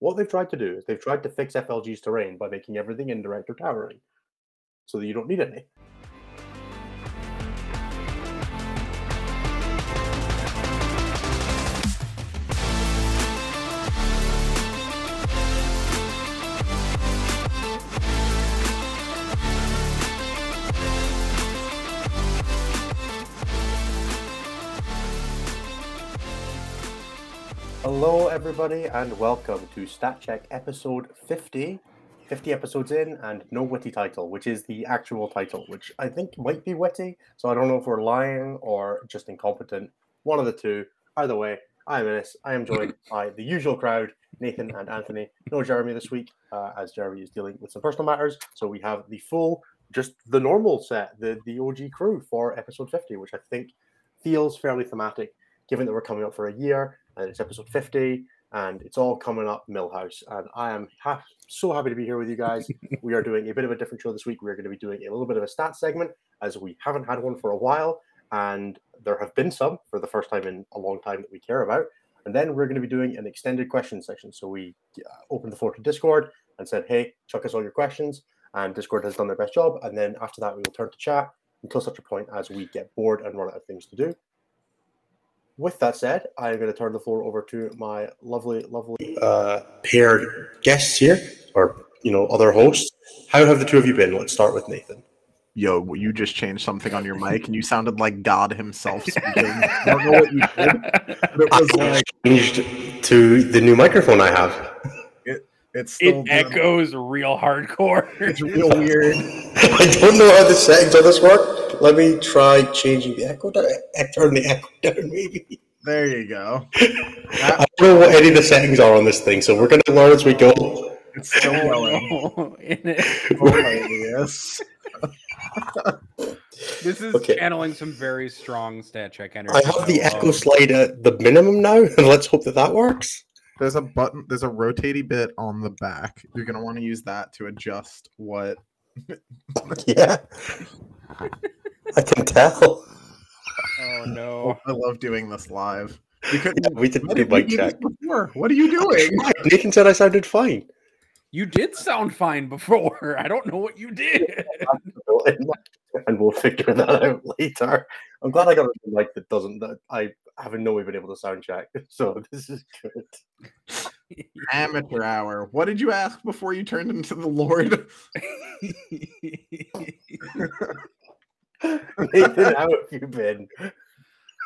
what they've tried to do is they've tried to fix FLG's terrain by making everything indirect or towering, so that you don't need any. Hello, everybody, and welcome to Stat Check episode 50. 50 episodes in, and no witty title, which is the actual title, which I think might be witty. So I don't know if we're lying or just incompetent. One of the two. Either way, I am Innes. I am joined by the usual crowd, Nathan and Anthony. No Jeremy this week, uh, as Jeremy is dealing with some personal matters. So we have the full, just the normal set, the, the OG crew for episode 50, which I think feels fairly thematic, given that we're coming up for a year and it's episode 50 and it's all coming up Milhouse. And I am ha- so happy to be here with you guys. we are doing a bit of a different show this week. We're going to be doing a little bit of a stat segment as we haven't had one for a while. And there have been some for the first time in a long time that we care about. And then we're going to be doing an extended question section. So we uh, opened the floor to Discord and said, hey, chuck us all your questions. And Discord has done their best job. And then after that, we will turn to chat until such a point as we get bored and run out of things to do with that said, I'm going to turn the floor over to my lovely, lovely uh, paired guests here, or you know, other hosts. How have the two of you been? Let's start with Nathan. Yo, you just changed something on your mic, and you sounded like God Himself speaking. I don't know what you did, but it was I like changed to the new microphone I have. It it's still it echoes real hardcore. It's real weird. I don't know how the settings on this work. Let me try changing the echo down. Turn the echo down, maybe. There you go. I don't know what any of the settings are on this thing, so we're going to learn as we go. It's still going. oh, yes. this is okay. channeling some very strong stat check energy. I have the echo slide at the minimum now, and let's hope that that works. There's a button. There's a rotating bit on the back. You're gonna want to use that to adjust what. yeah. I can tell. Oh no! Oh, I love doing this live. We could yeah, we did do mic check before. What are you doing? Nathan said I sounded fine. You did sound fine before. I don't know what you did. and we'll figure that out later. I'm glad I got a mic that doesn't. That I haven't no way been able to sound check. So this is good. Amateur hour. What did you ask before you turned into the Lord? Nathan, how have you been?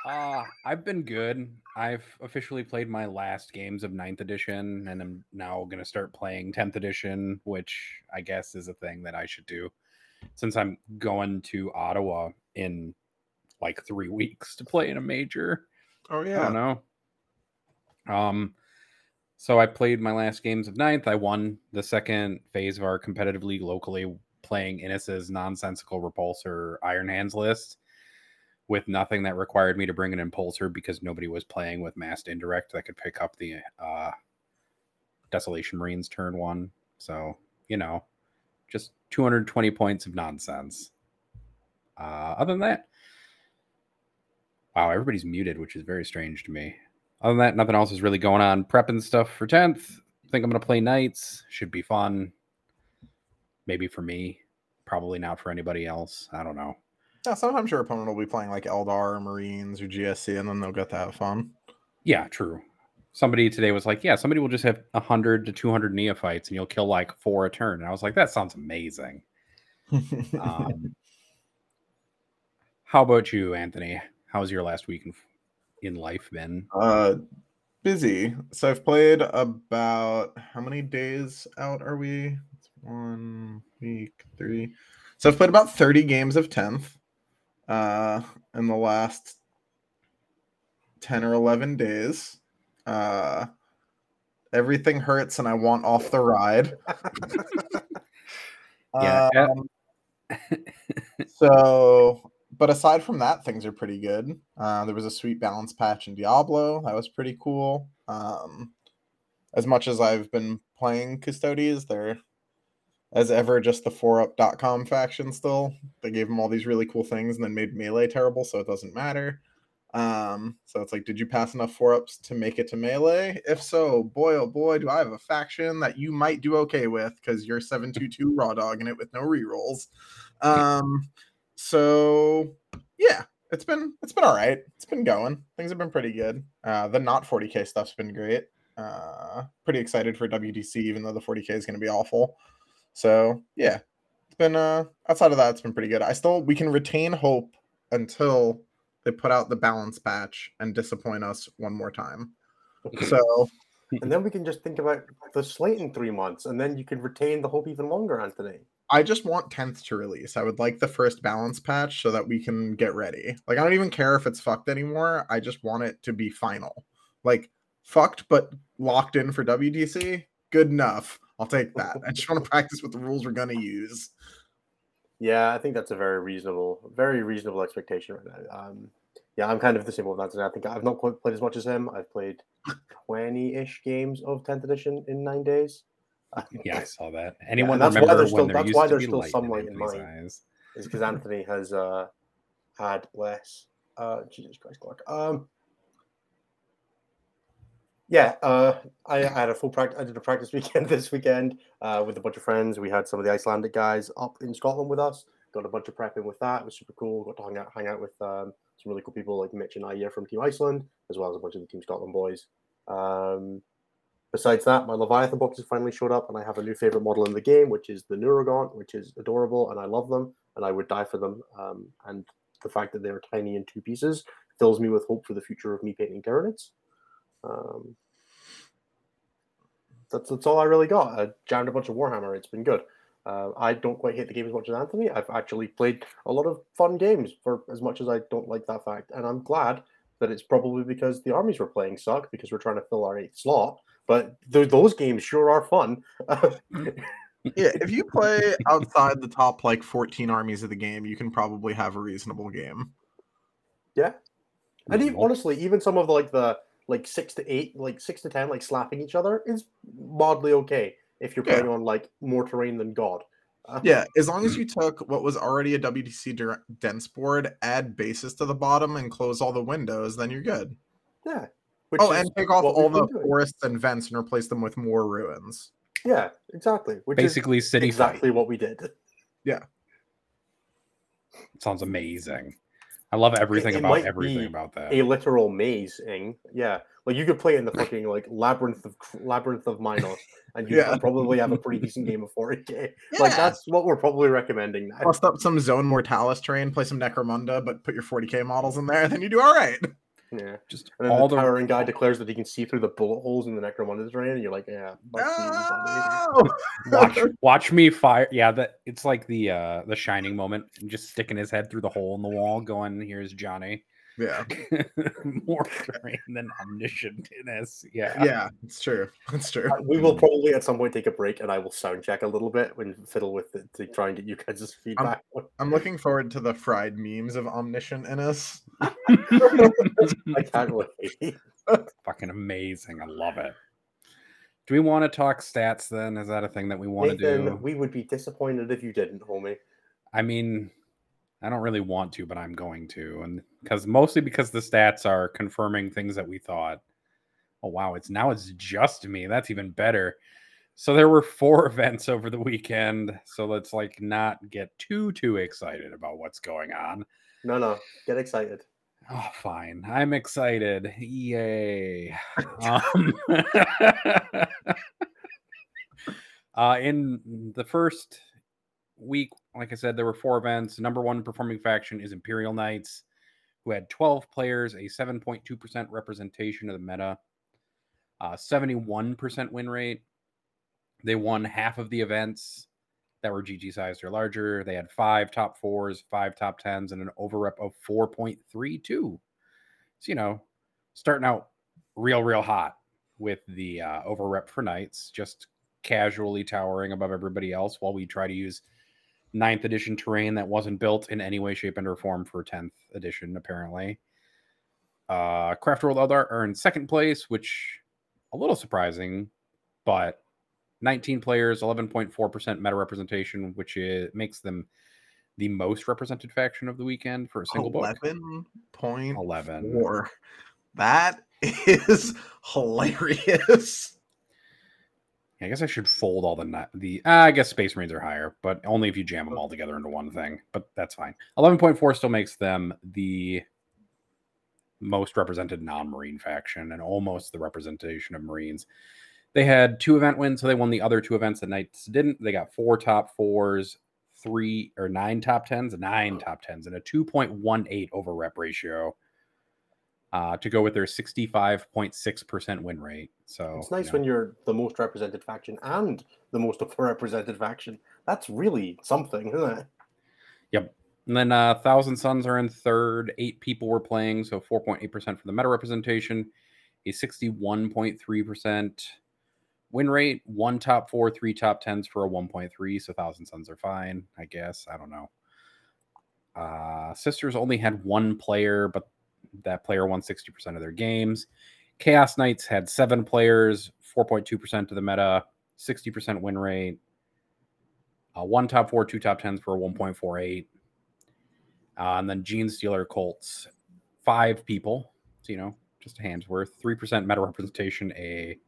Uh, I've been good. I've officially played my last games of ninth edition, and I'm now going to start playing 10th edition, which I guess is a thing that I should do since I'm going to Ottawa in like three weeks to play in a major. Oh, yeah. I don't know. Um, so I played my last games of ninth. I won the second phase of our competitive league locally playing Innes's nonsensical repulsor Iron Hands list with nothing that required me to bring an impulsor because nobody was playing with massed indirect that could pick up the uh, Desolation Marines turn one. So, you know, just 220 points of nonsense. Uh, other than that, wow, everybody's muted, which is very strange to me. Other than that, nothing else is really going on. Prepping stuff for 10th. Think I'm going to play Knights. Should be fun maybe for me, probably not for anybody else. I don't know. Yeah, sometimes your opponent will be playing like Eldar or Marines or GSC, and then they'll get to have fun. Yeah, true. Somebody today was like, "Yeah, somebody will just have hundred to two hundred neophytes, and you'll kill like four a turn." And I was like, "That sounds amazing." um, how about you, Anthony? How's your last week in, in life been? Uh, busy. So I've played about how many days out are we? It's one week, three. So I've played about 30 games of 10th uh, in the last 10 or 11 days. Uh, everything hurts and I want off the ride. yeah. Um, so, but aside from that, things are pretty good. Uh, there was a sweet balance patch in Diablo. That was pretty cool. Um, as much as I've been playing Custodes, they're as ever just the 4up.com faction still. They gave them all these really cool things and then made melee terrible, so it doesn't matter. Um, so it's like, did you pass enough four ups to make it to melee? If so, boy oh boy, do I have a faction that you might do okay with because you're 722 raw dog in it with no rerolls. Um, so yeah, it's been it's been all right. It's been going. Things have been pretty good. Uh, the not 40k stuff's been great. Uh, pretty excited for WTC, even though the 40k is going to be awful. So yeah, it's been uh outside of that, it's been pretty good. I still we can retain hope until they put out the balance patch and disappoint us one more time. So and then we can just think about the slate in three months, and then you can retain the hope even longer, Anthony. I just want 10th to release. I would like the first balance patch so that we can get ready. Like I don't even care if it's fucked anymore. I just want it to be final. Like fucked but locked in for WTC? Good enough. I'll take that. I just want to practice with the rules we're gonna use. Yeah, I think that's a very reasonable, very reasonable expectation right now. Um, yeah, I'm kind of the same with Anthony. I think I've not quite played as much as him. I've played 20-ish games of 10th edition in nine days. Yeah, I saw that. Anyone that's why remember there's when still- that's used why there's still some light in mine. eyes? is because Anthony has uh had less. Uh, Jesus Christ, Clark. Um, yeah, uh, I, I had a full practice. I did a practice weekend this weekend uh, with a bunch of friends. We had some of the Icelandic guys up in Scotland with us. Got a bunch of prepping with that. It was super cool. Got to hang out, hang out with um, some really cool people like Mitch and Aya from Team Iceland, as well as a bunch of the Team Scotland boys. Um, besides that, my Leviathan boxes finally showed up, and I have a new favorite model in the game, which is the Neurogaunt, which is adorable, and I love them, and I would die for them. Um, and the fact that they're tiny in two pieces fills me with hope for the future of me painting Tyranids. Um, that's that's all I really got. I jammed a bunch of Warhammer. It's been good. Uh, I don't quite hate the game as much as Anthony. I've actually played a lot of fun games for as much as I don't like that fact, and I'm glad that it's probably because the armies we're playing suck because we're trying to fill our eighth slot. But th- those games sure are fun. Yeah, if you play outside the top like 14 armies of the game, you can probably have a reasonable game. yeah, and even, honestly, even some of the, like the like six to eight, like six to ten, like slapping each other is mildly okay if you're Yeah. playing on like more terrain than God. Uh, Yeah, as long as you took what was already a WTC dense board, add bases to the bottom, and close all the windows, then you're good. yeah. Which oh, is and take off all we've the doing. forests and vents and replace them with more ruins. Yeah, exactly. Which is Basically, city exactly what we did. fight. sounds amazing. I love everything it about might everything be about that. A literal mazing. Yeah, like you could play it in the fucking like labyrinth of labyrinth of Minos, and you Yeah. probably have a pretty decent game of 40k. Like that's what we're probably recommending now. Bust up some Zone Mortalis terrain, play some Necromunda, but put your 40k models in there, then you do all right. Yeah. Just And all the the guy declares that he can see through the bullet holes in the Necromunda terrain, and you're like, yeah, fuck you, buddy." No! watch watch me fire. Yeah, that it's like the uh the shining moment, and just sticking his head through the hole in the wall, going, "Here's Johnny." Yeah, More terrain than omniscientness. Yeah, yeah, it's true. It's true. Uh, we will probably at some point take a break, and I will sound check a little bit and fiddle with it to try and get you guys' feedback. I'm looking forward to the fried memes of omniscient Innes. I can't wait. fucking amazing. I love it. Do we want to talk stats then? Is that a thing that we want to do? we would be disappointed if you didn't, homie. I mean, I don't really want to, but I'm going to, and because mostly because the stats are confirming things that we thought. Oh wow, it's now it's just me. That's even better. So there were four events over the weekend. So let's like not get too too excited about what's going on. No, no, get excited. Oh, fine. I'm excited. Yay. um, uh, in the first week, like I said, there were four events. Number one performing faction is Imperial Knights, who had 12 players, a 7.2% representation of the meta, uh, 71% win rate. They won half of the events that were GG sized or larger. They had five top fours, five top tens, and an over rep of 4.32. So, you know, starting out real, real hot with the uh, over rep for Knights, just casually towering above everybody else while we try to use ninth edition terrain that wasn't built in any way, shape, and or form for 10th edition, apparently. Uh, Craft World Eldar in second place, which a little surprising, but 19 players, 11.4% meta representation, which is, makes them the most represented faction of the weekend for a single book. Eleven point eleven. That is hilarious. I guess I should fold all the the. Uh, I guess Space Marines are higher, but only if you jam them all together into one thing. But that's fine. Eleven point four still makes them the most represented non-marine faction and almost the representation of Marines. They had two event wins, so they won the other two events that Knights didn't. They got four top fours, three or nine top tens, nine top tens, and a two point one eight over rep ratio. Uh, to go with their 65.6% win rate. So It's nice you know. when you're the most represented faction and the most represented faction. That's really something, isn't it? Yep. And then uh, Thousand Sons are in third. Eight people were playing, so 4.8% for the meta representation, a 61.3% win rate, one top four, three top tens for a 1.3. So Thousand Sons are fine, I guess. I don't know. Uh, Sisters only had one player, but that player won 60% of their games. Chaos Knights had seven players, 4.2% of the meta, 60% win rate, uh, one top four, two top tens for a 1.48. Uh, and then Genestealer Cults, five people. So, you know, just a hand's worth. 3% meta representation, a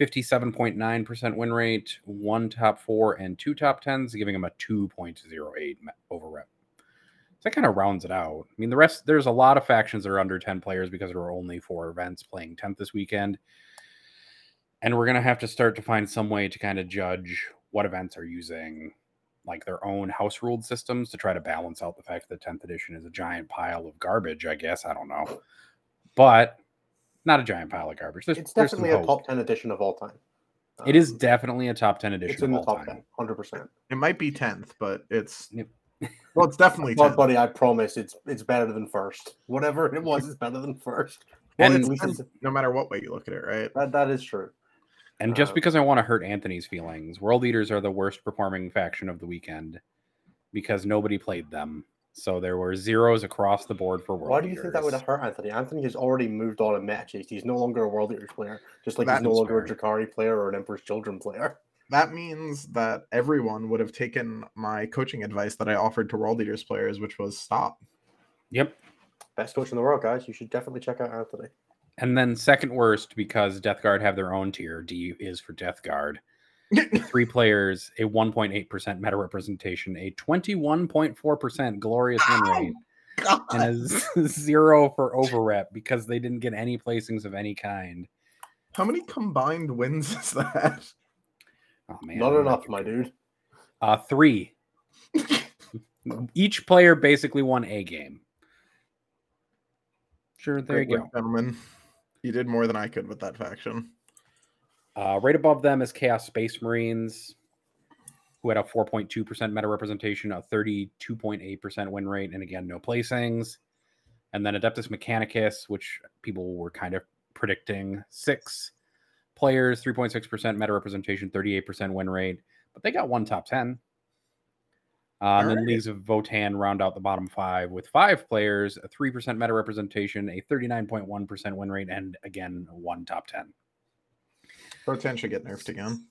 57.9% win rate, one top four, and two top tens, giving them a 2.08 me- over rep. So that kind of rounds it out. I mean, the rest, there's a lot of factions that are under 10 players because there were only four events playing 10th this weekend. And we're going to have to start to find some way to kind of judge what events are using like their own house ruled systems to try to balance out the fact that 10th edition is a giant pile of garbage, I guess. I don't know. But not a giant pile of garbage. There's, It's there's definitely a hope. top 10 edition of all time. It is Um, definitely a top 10 edition It's in of the all top time. 10, 100%. It might be tenth, but it's Yep. Well, it's definitely But, tenth. buddy, I promise it's it's better than first. Whatever it was, it's better than first. Well, And- at least it's, no matter what way you look at it, right? that, that is true. And just Uh, because I want to hurt Anthony's feelings, World Eaters are the worst performing faction of the weekend because nobody played them. So there were zeros across the board for World Why do you think that would have hurt Anthony? Anthony has already moved on in matches. He's no longer a World Eaters player, just like That he's no longer fair. a Drukari player or an Emperor's Children player. That means that everyone would have taken my coaching advice that I offered to World Eaters players, which was stop. Yep. Best coach in the world, guys. You should definitely check out Anthony. And then second worst because Death Guard have their own tier. D is for Death Guard. Three players, a 1.8% meta representation, a 21.4% glorious win rate, and a z- zero for overrep because they didn't get any placings of any kind. How many combined wins is that? Oh man, Not enough, my dude. Uh, three. Each player basically won a game. Sure, there Great you go. gentlemen. You did more than I could with that faction. Uh, right above them is Chaos Space Marines, who had a 4.2% meta representation, a 32.8% win rate, and again, no placings. And then Adeptus Mechanicus, which people were kind of predicting six players, 3.6% meta representation, 38% win rate, but they got one top 10. Uh, and then Alright. Leagues of Votann round out the bottom five with five players, a 3% meta representation, a 39.1% win rate, and again, one top 10. Pro 10 should get nerfed again.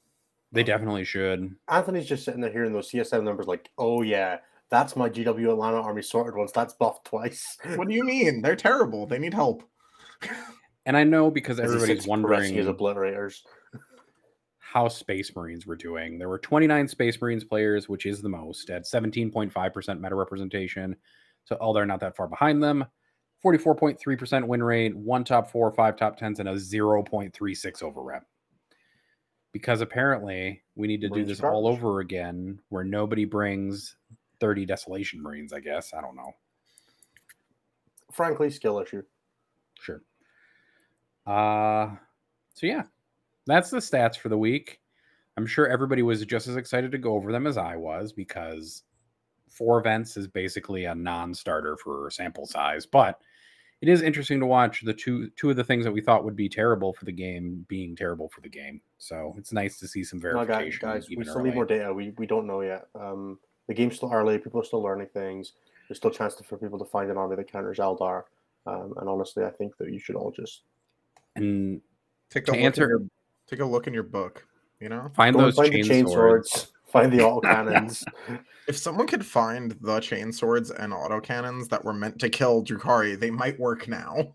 They definitely should. Anthony's just sitting there hearing those CSM numbers like, oh yeah, that's my GW Atlanta Army sorted once. That's buffed twice. What do you mean? They're terrible. They need help. And I know because everybody's wondering obliterators. how Space Marines were doing. There were 29 Space Marines players, which is the most, at 17.5% meta representation. So, oh, they're not that far behind them. 44.3% win rate, one top four, five top tens, and a 0.36 over rep. Because apparently we need to do this charge. all over again where nobody brings 30 Desolation Marines, I guess. I don't know. Frankly, skill issue. Sure. Uh so yeah, that's the stats for the week. I'm sure everybody was just as excited to go over them as I was because four events is basically a non-starter for sample size, but it is interesting to watch the two two of the things that we thought would be terrible for the game being terrible for the game. So it's nice to see some No, guys, verification. guys we still early. need more data. We, we don't know yet. Um, the game's still early. People are still learning things. There's still a chance for people to find an army that counters Eldar. Um, and honestly, I think that you should all just and Take a look answer- in your, take a look in your book. You know, find go those find chain, the chain swords. swords. Find the auto cannons. If someone could find the chain swords and auto cannons that were meant to kill Drukari, they might work now.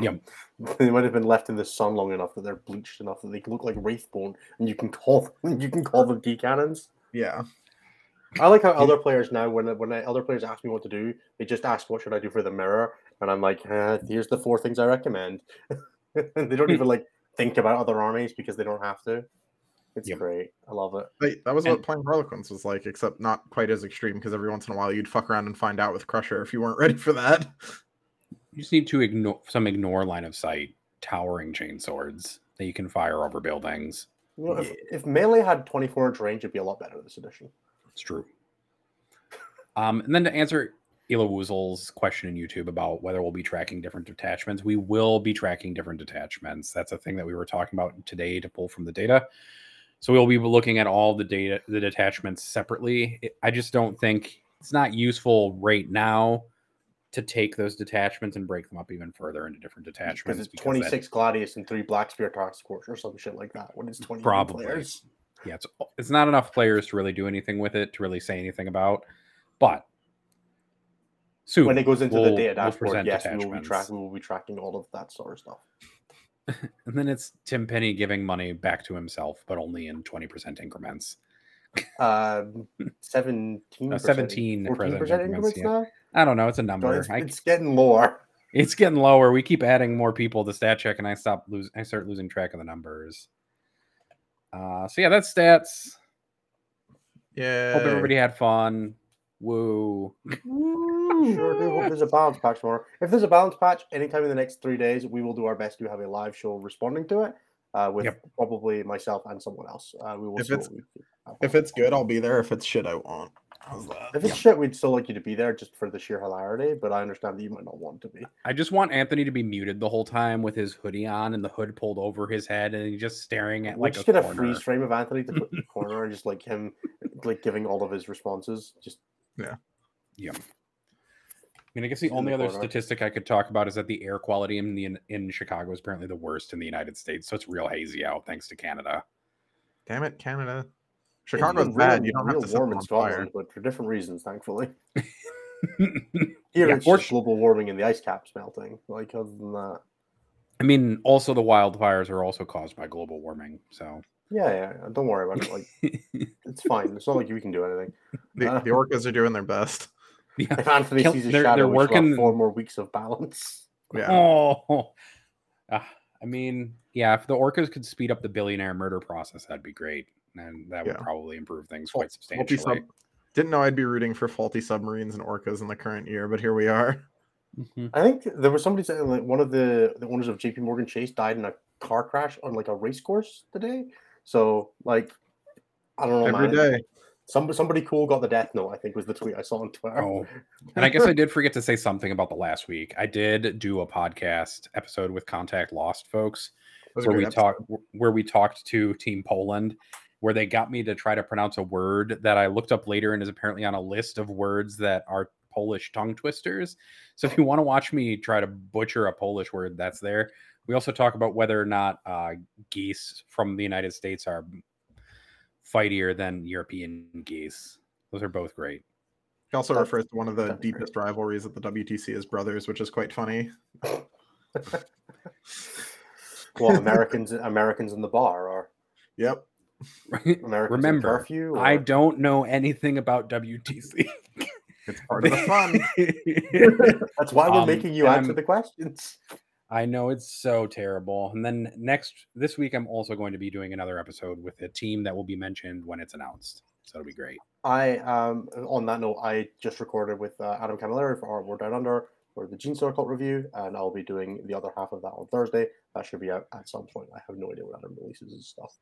Yeah, they might have been left in the sun long enough that they're bleached enough that they look like wraithbone, and you can call them, you can call them key cannons. Yeah. I like how other players now, when when other players ask me what to do, they just ask what should I do for the mirror, and I'm like, eh, here's the four things I recommend. they don't even like think about other armies because they don't have to. It's Yep. great. I love it. Like, that was And- what playing Harlequins was like, except not quite as extreme because every once in a while you'd fuck around and find out with Crusher if you weren't ready for that. You just need to ignore some ignore line of sight towering chain swords that you can fire over buildings. You know, if, if melee had 24 inch range, it'd be a lot better this edition. It's true. Um, and then to answer Ela Woozle's question in YouTube about whether we'll be tracking different detachments, we will be tracking different detachments. That's a thing that we were talking about today to pull from the data. So we'll be looking at all the data, the detachments separately. I just don't think it's not useful right now to take those detachments and break them up even further into different Because detachments. it's because that- 26 Gladius and three Black Spear Force or some shit like that. When it's 20 Probably. players. yeah, it's it's not enough players to really do anything with it to really say anything about. But soon, When it goes into we'll- the data we'll dashboard, yes, we will be detachments. tracking. We will be tracking all of that sort of stuff. And then it's Tim Penny giving money back to himself, but only in 20% increments. Um, 17 no, 17 percent increments, increments I don't know. It's a number. It's, I, it's getting lower. it's getting lower. We keep adding more people to stat check, and I stop losing. I start losing track of the numbers. Uh, so yeah, that's stats. Yeah. Hope everybody had fun. Woo! Sure do hope there's a balance patch tomorrow. If there's a balance patch anytime in the next three days, we will do our best to have a live show responding to it uh, with Yep. probably myself and someone else. Uh, we will If see it's- we. If it's good, I'll be there. If it's shit, I won't. If it's shit, we'd still like you to be there just for the sheer hilarity, but I understand that you might not want to be. I just want Anthony to be muted the whole time with his hoodie on and the hood pulled over his head, and he's just staring at We'll like just a get a freeze frame of Anthony to put in the corner and just like him like giving all of his responses. Just yeah. Yeah. I mean, I guess the in the only other statistic I could talk about is that the air quality in the in Chicago is apparently the worst in the United States. So it's real hazy out, thanks to Canada. Damn it, Canada. it's Chicago's been bad. real- You don't have real to warm them in fire. Scotland, but for different reasons, thankfully. yeah, Here it's for just global warming and the ice caps melting. Like other than that, I mean, also the wildfires are also caused by global warming. So yeah, yeah, yeah, don't worry about it. Like it's fine. It's not like we can do anything. The, Uh. the orcas are doing their best. Yeah. If Anthony Kill- sees a they're- shadow, they're we have working- four more weeks of balance. Yeah. Oh, Ah, I mean, yeah. If the orcas could speed up the billionaire murder process, that'd be great, and that would Yeah. probably improve things Faul- quite faulty substantially. sub- Didn't know I'd be rooting for faulty submarines and orcas in the current year, but here we are. Mhm. I think there was somebody saying like one of the the owners of JP Morgan Chase died in a car crash on like a race course today. So like I don't know, Every man. day. Some, somebody cool got the death note. I think was the tweet I saw on Twitter. Oh, and I guess I did forget to say something about the last week. I did do a podcast episode with Contact Lost folks It was a where we talked where we talked to Team Poland, where they got me to try to pronounce a word that I looked up later and is apparently on a list of words that are Polish tongue twisters. So if you want to watch me try to butcher a Polish word, that's there. We also talk about whether or not uh, geese from the United States are fightier than European geese. Those are both great. He also That's- refers to one of the that's great. deepest rivalries at the WTC as brothers, which is quite funny. Well, Americans Americans in the bar are. Yep. Americans Remember, in curfew. I don't know anything about WTC. It's part of the fun. That's why we're Um, making you answer I'm- the questions. I know it's so terrible. And then next this week, I'm also going to be doing another episode with a team that will be mentioned when it's announced. So it'll be great. I um on that note, I just recorded with uh, Adam Camilleri for our Word Down Under for the Gene Cult review, and I'll be doing the other half of that on Thursday. That should be out at some point. I have no idea when Adam releases his stuff.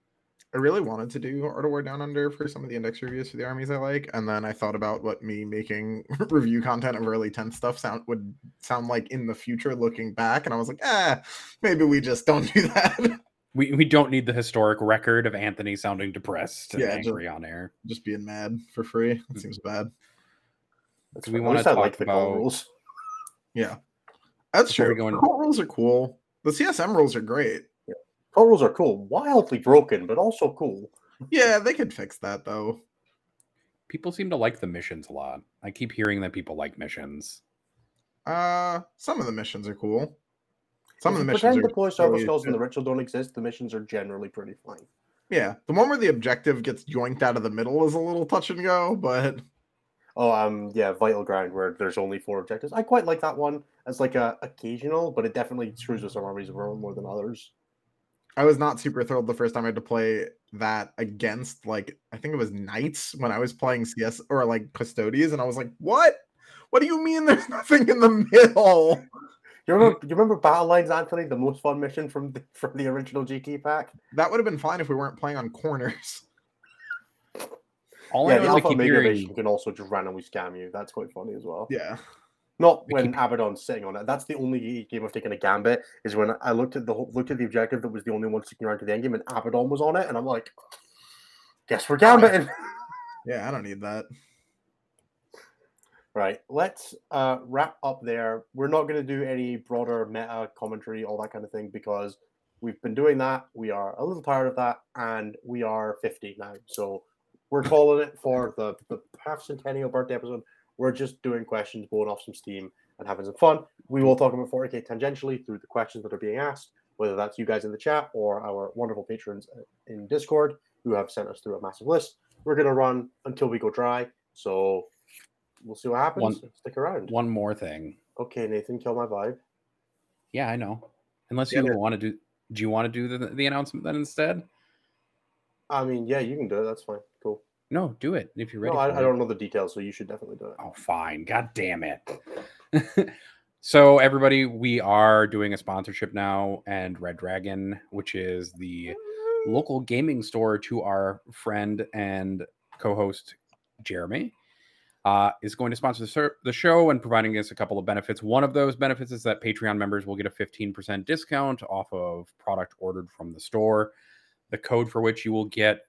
I really wanted to do Art of War Down Under for some of the index reviews for the armies I like, and then I thought about what me making review content of early 10 stuff sound would sound like in the future looking back, and I was like, ah, maybe we just don't do that. We, we don't need the historic record of Anthony sounding depressed and Yeah, just- angry on air. just being mad for free. It seems bad. That's Do we wanna I talk like the call about- rules. Yeah. That's Before true. go into- rules are cool. The CSM rules are great. Call rules are cool, wildly broken, but also cool. Yeah, they could fix that though. people seem to like the missions a lot. I keep hearing that people like missions. Uh, some of the missions are cool. Some if of the you missions pretend are deploy server really skulls and the good. ritual don't exist, the missions are generally pretty fine. Yeah, the one where the objective gets joinked out of the middle is a little touch and go, but Oh, um, yeah, Vital Ground, where there's only four objectives. I quite like that one as like a occasional, but it definitely screws with some armies more than others. I was not super thrilled the first time I had to play that against like I think it was knights when I was playing CS or like custodians, and I was like, "What? What do you mean there's nothing in the middle?" You remember? you remember Battle Lines, Anthony, the most fun mission from the, from the original GT pack? That would have been fine if we weren't playing on corners. All yeah, I know is I Alpha keep Omega hearing mission can also just randomly scam you. That's quite funny as well. Yeah, Not I when keep- Abaddon's sitting on it. That's the only game I've taken a gambit. Is when I looked at the looked at the objective that was the only one sticking around to the end game, and Abaddon was on it, and I'm like, guess we're gambiting. yeah, I don't need that. Right. Let's uh, wrap up there. We're not going to do any broader meta commentary, all that kind of thing, because we've been doing that. We are a little tired of that, and we are 50 now. So we're calling it for the, the half centennial birthday episode. We're just doing questions, blowing off some steam, and having some fun. We will talk about 40k tangentially through the questions that are being asked, whether that's you guys in the chat or our wonderful patrons uh, in Discord who have sent us through a massive list. We're going to run until we go dry. So we'll see what happens. One- Stick around. one more thing. Okay, Nathan, kill my vibe. Yeah, I know. Unless Yeah, you but- want to do, do you want to do the, the announcement then instead? I mean, yeah, you can do it. That's fine. Cool. No, do it if you're ready. No, I, I don't know the details, so you should definitely do it. Oh, fine. God damn it. so, everybody, we are doing a sponsorship now, and Red Dragon, which is the local gaming store to our friend and co-host Jeremy, uh, is going to sponsor the, ser- the show and providing us a couple of benefits. One of those benefits is that Patreon members will get a 15% discount off of product ordered from the store. The code for which you will get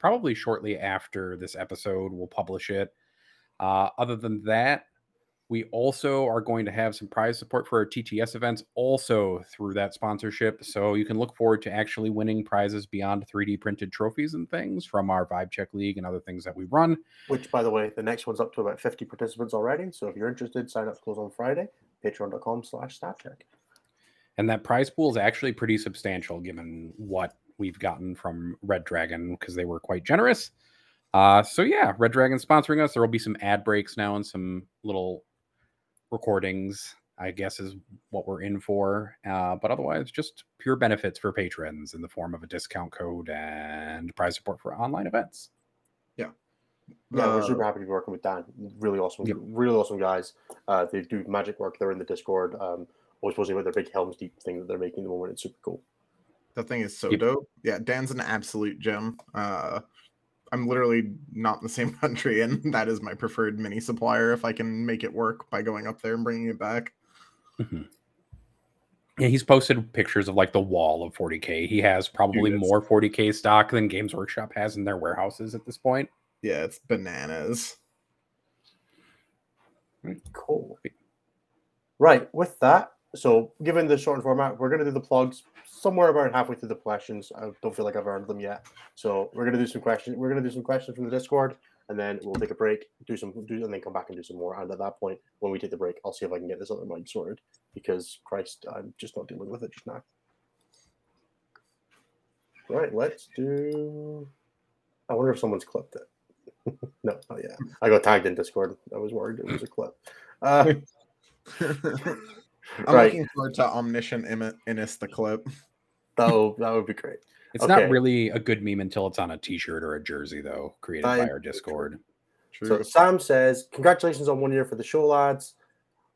probably shortly after this episode, we'll publish it. Uh, other than that, we also are going to have some prize support for our TTS events also through that sponsorship. So you can look forward to actually winning prizes beyond 3D printed trophies and things from our Vibe Check League and other things that we run. Which, by the way, the next one's up to about 50 participants already. So if you're interested, sign up to close on Friday. Patreon.com slash statcheck. And that prize pool is actually pretty substantial given what we've gotten from Red Dragon because they were quite generous. Uh, so yeah, Red Dragon sponsoring us. There will be some ad breaks now and some little recordings, I guess, is what we're in for. Uh, but otherwise, just pure benefits for patrons in the form of a discount code and prize support for online events. Yeah, yeah, we're Uh, super happy to be working with Dan. Really awesome, Yep. really awesome guys. Uh, they do magic work. They're in the Discord. Um, always posting about their big Helm's Deep thing that they're making at the moment. It's super cool. That thing is so Yep. dope. Yeah, Dan's an absolute gem. Uh, I'm literally not in the same country, and that is my preferred mini supplier if I can make it work by going up there and bringing it back. Yeah, he's posted pictures of like the wall of 40k. He has probably that's- more 40k stock than Games Workshop has in their warehouses at this point. Yeah, it's bananas. Cool. Right. With that, so given the shortened format, we're going to do the plugs somewhere about halfway through the questions. I don't feel like I've earned them yet. So we're going to do some questions. We're going to do some questions from the Discord, and then we'll take a break, do some, do, and then come back and do some more. And at that point, when we take the break, I'll see if I can get this other mic sorted because Christ, I'm just not dealing with it just now. Right. Let's do. I wonder if someone's clipped it. no, not yet. I got tagged in Discord. I was worried it was a clip. Uh, I'm Right. looking forward to Omniscient Imi- Innes the clip. that would that would be great. It's Okay. not really a good meme until it's on a t-shirt or a jersey, though, created I- by our Discord. True. So Sam says, "Congratulations on one year for the show, lads.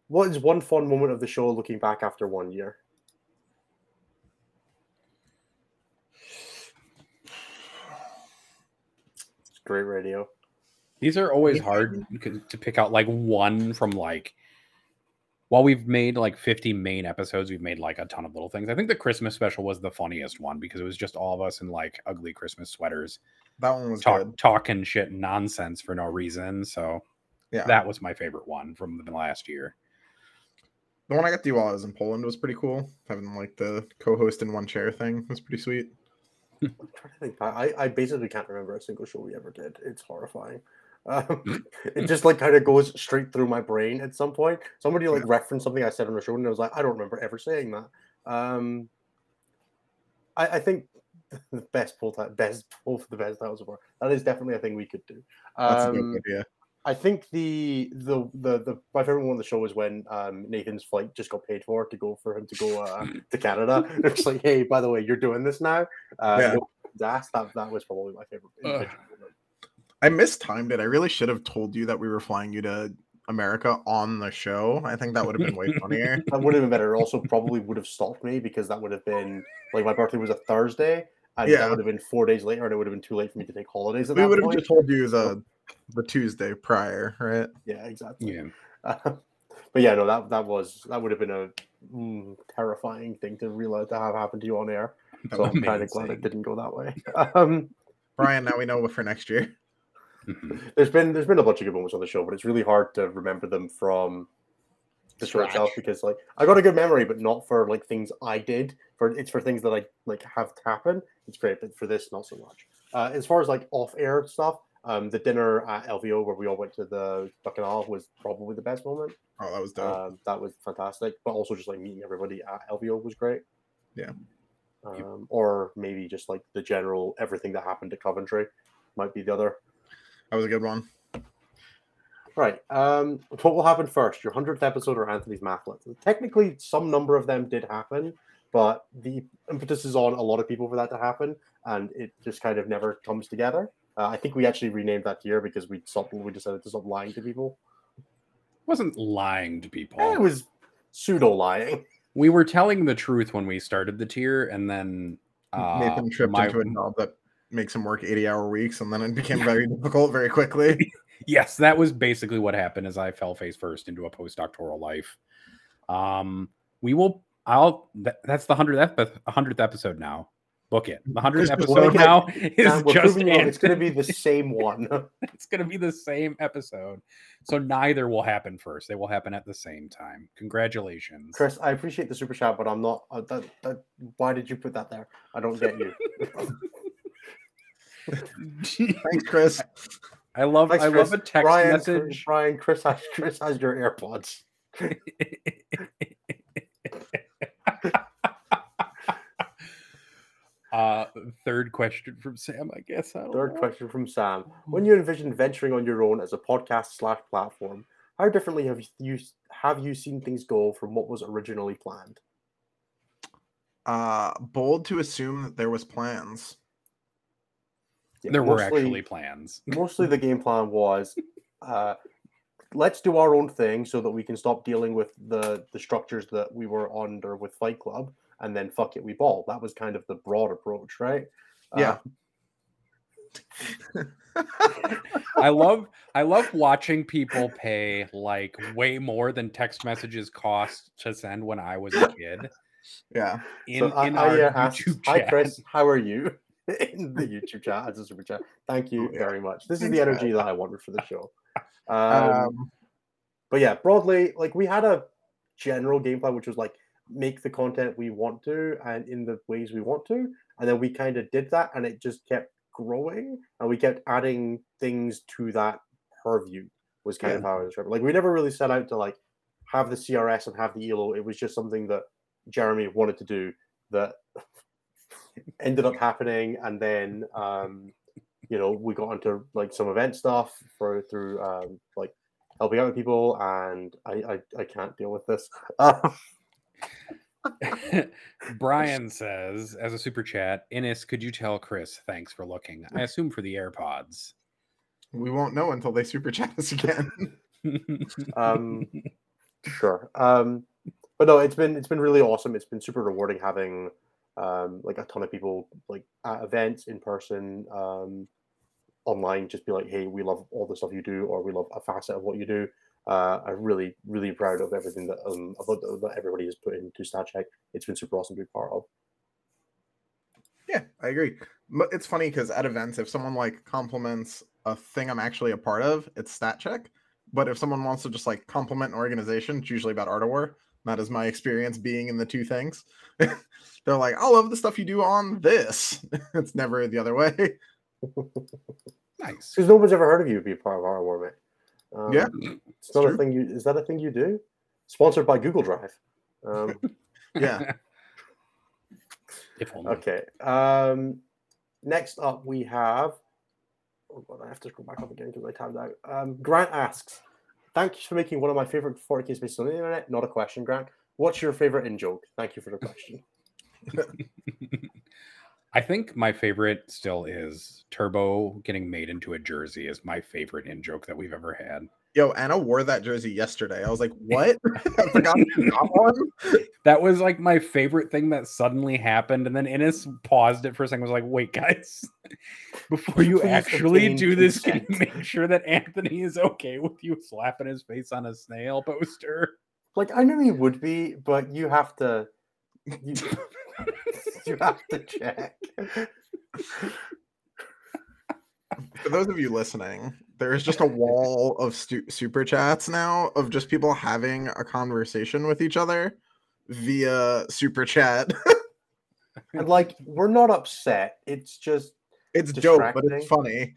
What is one fun moment of the show looking back after one year?" It's great radio. These are always hard to pick out like one from like while we've made like 50 main episodes, we've made like a ton of little things. I think the Christmas special was the funniest one because it was just all of us in like ugly Christmas sweaters that one was talk, good. talking shit nonsense for no reason. So Yeah. that was my favorite one from the last year. The one I got to do while I was in Poland was pretty cool. Having like the co-host in one chair thing was pretty sweet. I'm trying to think. I, I basically can't remember a single show we ever did. It's horrifying. Um, it just like kind of goes straight through my brain at some point. Somebody like referenced something I said on the show, and I was like, I don't remember ever saying that. Um, I, I think the best pull time, best pull for the best titles of war. That is definitely a thing we could do. That's a Um, good idea. I think the the the the my favorite one of the show was when um, Nathan's flight just got paid for to go for him to go uh, to Canada. It's like, hey, by the way, you're doing this now. Uh, Yeah. no That's that that was probably my favorite. Ugh. Individual moment. I mistimed it. I really should have told you that we were flying you to America on the show. I think that would have been way funnier. That would have been better. It also probably would have stopped me because that would have been like my birthday was a Thursday, and Yeah. that would have been four days later, and it would have been too late for me to take holidays at we that would have just told you the the Tuesday prior, right? Yeah, exactly. Yeah. Uh, but yeah, no, that that was that would have been a mm, terrifying thing to realize to have happened to you on air. So I'm kind of glad it didn't go that way. Um, Brian, now we know for next year. Mhm. there's been there's been a bunch of good moments on the show, but it's really hard to remember them from the show itself because like I got a good memory, but not for like things I did. For it's for things that I like have happen. It's great, but for this, not so much. Uh, as far as like off air stuff, um, the dinner at LVO where we all went to the Bacchanal was probably the best moment. Oh, that was dope. Um, that was fantastic, but also just like meeting everybody at LVO was great. Yeah. Um, or maybe just like the general everything that happened at Coventry might be the other. That was a good one. Right. Um, what will happen first? Your hundredth episode or Anthony's Mathlet? Technically, some number of them did happen, but the impetus is on a lot of people for that to happen, and it just kind of never comes together. Uh, I think we actually renamed that year because we stopped. We decided to stop lying to people. It wasn't lying to people. It was pseudo lying. we were telling the truth when we started the tier, and then uh, Nathan tripped my- into a job that makes him work 80 hour weeks and then it became very difficult very quickly. yes, that was basically what happened. As I fell face first into a postdoctoral life. Um, we will. I'll. That, that's the hundredth hundredth episode now. Book it. The hundredth episode it. now is just. you it's going to be the same one. it's going to be the same episode. So neither will happen first. They will happen at the same time. Congratulations. Chris, I appreciate the super chat, but I'm not. Uh, that, that, why did you put that there? I don't get you. Thanks, Chris. I love Thanks, I Chris. love a text Brian, message. Brian, Chris has Chris has your AirPods. uh third question from Sam, I guess. I Third know. question from Sam: When you envision venturing on your own as a podcast slash platform, how differently have you have you seen things go from what was originally planned? Uh, bold to assume that there was plans. Yeah, There were actually plans. mostly the game plan was uh, let's do our own thing so that we can stop dealing with the the structures that we were under with Fight Club, and then fuck it, we ball. That was kind of the broad approach, right? Yeah. I love I love watching people pay like way more than text messages cost to send when I was a kid. Yeah. In, so in I, our uh, asked, YouTube hi chat. Chris, how are you? In the YouTube chat as a super chat. Thank you yeah. very much. This is the energy that I wanted for the show. Um, Um, but yeah, broadly, like we had a general game plan, which was like make the content we want to and in the ways we want to, and then we kind of did that, and it just kept growing, and we kept adding things to that purview. Was kind of how I described it. Like we never really set out to like have the CRS and have the ELO. It was just something that Jeremy wanted to do that ended up happening, and then um, you know we got into like some event stuff for through um, like helping out with people, and I I, I can't deal with this. Brian says, as a super chat, Innes, could you tell Chris thanks for looking? I assume for the AirPods. we won't know until they super chat us again. um, sure. Um, but no, it's been it's been really awesome. It's been super rewarding having um, like a ton of people like at events in person, um, online, just be like, hey, we love all the stuff you do, or we love a facet of what you do. Uh, I'm really really proud of everything that um about that everybody has put into StatCheck. It's been super awesome to be part of. yeah, I agree. It's funny because at events, if someone like compliments a thing I'm actually a part of, it's stat check. But if someone wants to just like compliment an organization, it's usually about Art of War. That is my experience being in the two things. They're like, I love the stuff you do on this. it's never the other way. Nice. Because no one's ever heard of you be a part of our Warmate. Um, Yeah, it's not a true. thing. You is that a thing you do? Sponsored by Google Drive. Um, Yeah. if only. okay. Um, next up, we have. Oh God, I have to scroll back up again because I tabbed out. Um, Grant asks, "Thank you for making one of my favorite 40k spaces on the internet." Not a question, Grant. What's your favorite in joke? Thank you for the question. I think my favorite still is Turbo getting made into a jersey is my favorite in joke that we've ever had. Yo, Anna wore that jersey yesterday. I was like, what? I forgot got one. That was like my favorite thing that suddenly happened. And then Innes paused it for a second, was like, wait, guys, before you Please actually do this, can you make sure that Anthony is okay with you slapping his face on a snail poster? Like I knew he would be, but you have to. You, you have to check. For those of you listening, there is just a wall of stu- super chats now of just people having a conversation with each other via super chat. And like, we're not upset. It's just It's dope, but it's funny.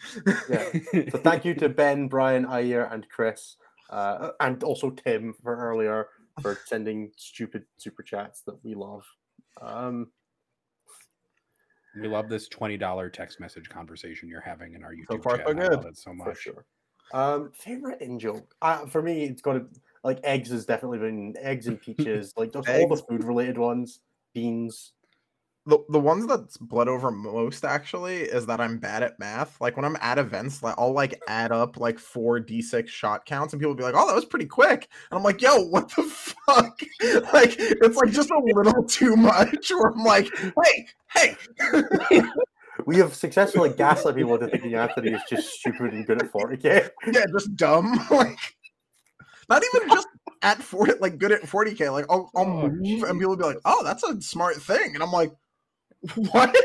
yeah. So thank you to Ben, Brian, Ayer, and Chris, uh, and also Tim for earlier for sending stupid super chats that we love. Um, we love this $20 text message conversation you're having in our YouTube far, chat. so I good. love it so for much. sure. Um, favorite in joke uh, for me, it's got to like eggs has definitely been eggs and peaches, like just all the food related ones, beans. The the ones that's bled over most actually is that I'm bad at math. Like when I'm at events, like I'll like add up like four d6 shot counts, and people will be like, "Oh, that was pretty quick," and I'm like, "Yo, what the fuck?" like it's like just a little too much. Where I'm like, "Hey, hey, We have successfully gaslit people into thinking Anthony is just stupid and good at 40k. yeah, just dumb." like not even just at 40, like good at 40k. Like I'll, I'll Oh, move, and people will be like, "Oh, that's a smart thing," and I'm like, "What?"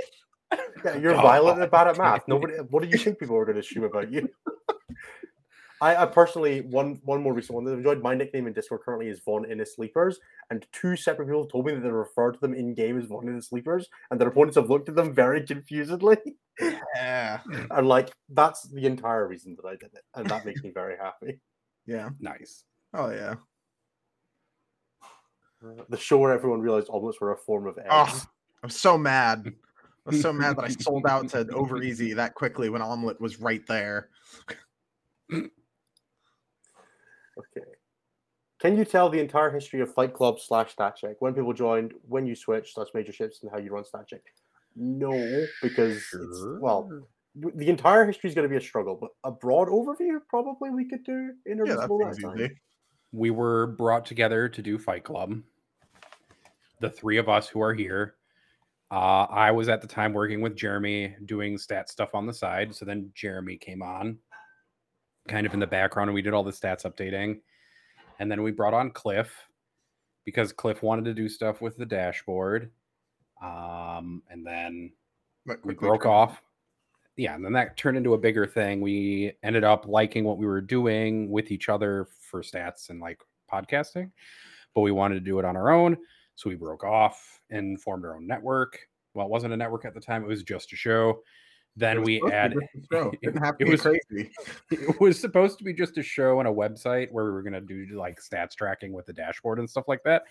Yeah, you're God. violent and bad at math. Nobody. What do you think people are going to assume about you? I, I personally one one more recent one that I've enjoyed. My nickname in Discord currently is Von Innes Sleepers, and two separate people told me that they refer to them in game as Von Innes Sleepers, and their opponents have looked at them very confusedly. Yeah, and like that's the entire reason that I did it, and that makes me very happy. yeah. Nice. Oh yeah. Uh, The show where everyone realized omelets were a form of eggs. Oh, I'm so mad. I'm so mad that I sold out to Over Easy that quickly when Omelet was right there. Okay. Can you tell the entire history of Fight Club slash Stat Check? When people joined, when you switched, slash major shifts, and how you run Stat Check? No, because it's well, the entire history is going to be a struggle, but a broad overview probably we could do in a Yeah, reasonable amount seems of time. easy. we were brought together to do Fight Club. The three of us who are here. Uh, I was at the time working with Jeremy doing stat stuff on the side. So then Jeremy came on kind of in the background and we did all the stats updating. And then we brought on Cliff because Cliff wanted to do stuff with the dashboard. Um, and then we broke off. Yeah, and then that turned into a bigger thing. We ended up liking what we were doing with each other for stats and like podcasting, but we wanted to do it on our own. So we broke off and formed our own network. Well, it wasn't a network at the time, it was just a show. Then we added. to add be just a show. it- Didn't have to it was- crazy. it was supposed to be just a show and a website where we were going to do like stats tracking with the dashboard and stuff like that.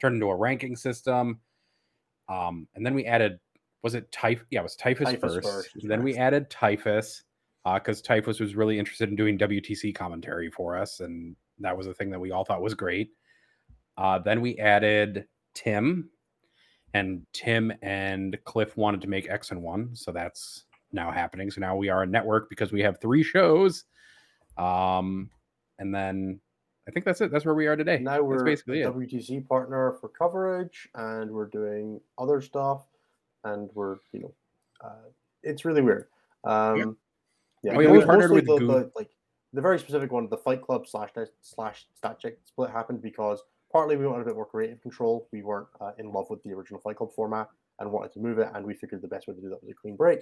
Turned into a ranking system. Um, and then we added, was it typhus? Yeah, it was typhus, Typhus first. first Then we added typhus because typhus was really interested in doing WTC commentary for us. And that was a thing that we all thought was great. Uh, then we added Tim, and Tim and Cliff wanted to make X and one. So that's now happening. So now we are a network because we have three shows. Um, and then I think that's it. That's where we are today. Now we're basically a it. WTC partner for coverage, and we're doing other stuff, and we're you know, uh, it's really weird. Um, yeah, Oh, yeah, we most- partnered with the, Goo- the, like the very specific one, the Fight Club slash slash Stat Check split happened because partly we wanted a bit more creative control. We weren't uh, in love with the original Fight Club format and wanted to move it, and we figured the best way to do that was a clean break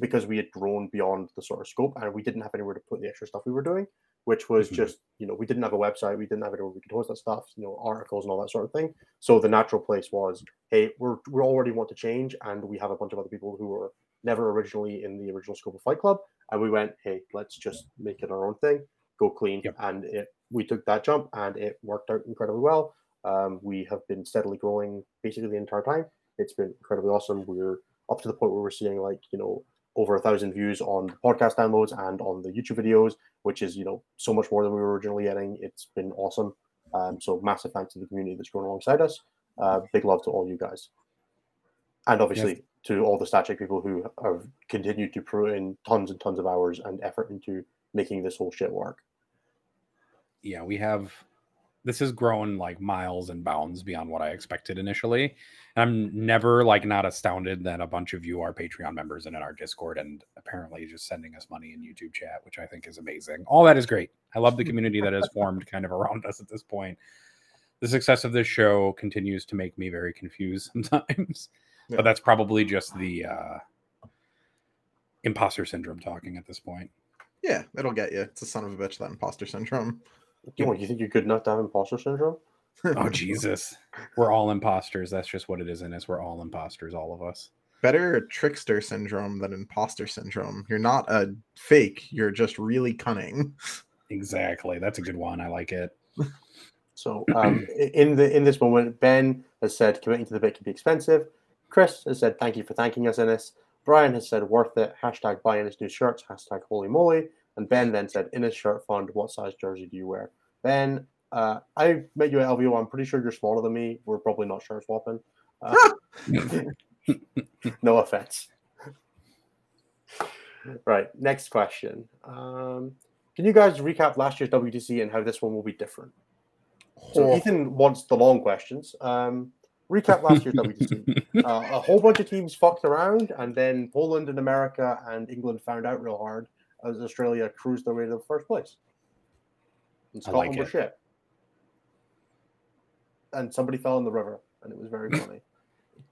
because we had grown beyond the sort of scope and we didn't have anywhere to put the extra stuff we were doing. which was Mhm. just you know we didn't have a website, we didn't have anywhere we could host that stuff, you know, articles and all that sort of thing. So the natural place was, hey, we're we already want to change, and we have a bunch of other people who were never originally in the original scope of Fight Club, and we went, hey, let's just make it our own thing, go clean, Yep. and it we took that jump, and it worked out incredibly well. Um, we have been steadily growing basically the entire time. It's been incredibly awesome. We're up to the point where we're seeing like you know over a thousand views on the podcast downloads and on the YouTube videos, which is you know so much more than we were originally getting. It's been awesome. Um, so massive thanks to the community that's grown alongside us. Uh, big love to all you guys, and obviously to all the StatCheck people who have continued to put in tons and tons of hours and effort into making this whole shit work. Yeah, we have this has grown like miles and bounds beyond what I expected initially. And I'm never like not astounded that a bunch of you are Patreon members and in our Discord and apparently just sending us money in YouTube chat, which I think is amazing. All that is great. I love the community that has formed kind of around us at this point. The success of this show continues to make me very confused sometimes. Yeah. But that's probably just the uh imposter syndrome talking at this point. Yeah, it'll get you. It's a son of a bitch that imposter syndrome. You, know, you think you're good enough to have imposter syndrome? Oh Jesus. We're all imposters. That's just what it is in us. We're all imposters, all of us. Better trickster syndrome than imposter syndrome. You're not a fake. You're just really cunning. Exactly. That's a good one. I like it. So um, in the in this moment, Ben has said committing to the bit can be expensive. Chris has said thank you for thanking us in this. Brian has said worth it. Hashtag buy Innes new shirts. Hashtag holy moly. And Ben then said in a shirt fund. What size jersey do you wear? Ben, uh, I met you at LVO. I'm pretty sure you're smaller than me. We're probably not shirt swapping. Uh, no offense. Right. Next question. Um, can you guys recap last year's WTC and how this one will be different? So Oh. Ethan wants the long questions. Um, recap last year's WTC. Uh, a whole bunch of teams fucked around, and then Poland and America and England found out real hard as Australia cruised their way to the first place. And I like Scotland were shit. And somebody fell in the river, and it was very funny.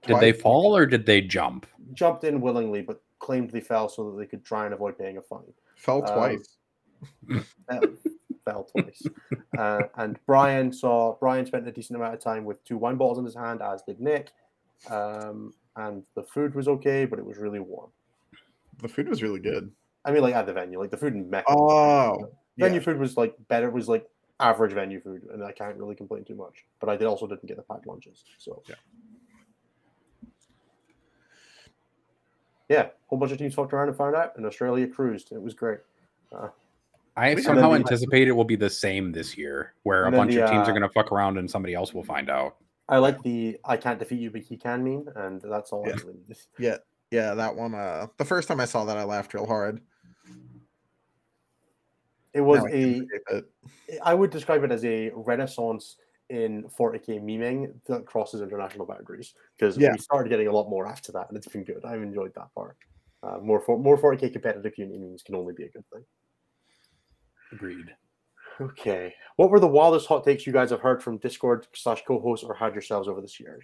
Did they fall or did they jump? Jumped in willingly, but claimed they fell so that they could try and avoid paying a fine. Fell Um, twice. Fell twice. Uh, and Brian saw Brian spent a decent amount of time with two wine bottles in his hand, as did Nick. Um, and the food was okay, but it was really warm. The food was really good. I mean, like at the venue, like the food in Mecca. Oh, venue yeah. food was like better. Was like average venue food, and I can't really complain too much. But I did also didn't get the packed lunches, so Yeah. Yeah, whole bunch of teams fucked around and found out, and Australia cruised. It was great. Uh, I somehow the- anticipate it will be the same this year, where a bunch the, of teams uh, are going to fuck around and somebody else will find out. I like the "I can't defeat you, but he can" meme, and that's all Yeah. I really needed. yeah, yeah. That one. Uh, the first time I saw that, I laughed real hard. It was Now I can a it. I would describe it as a renaissance in 40k memeing that crosses international boundaries because Yeah. we started getting a lot more after that, and it's been good. I've enjoyed that part. Uh, more for, more 40k competitive unity memes can only be a good thing. Agreed. Okay, what were the wildest hot takes you guys have heard from Discord slash co-hosts or had yourselves over this year?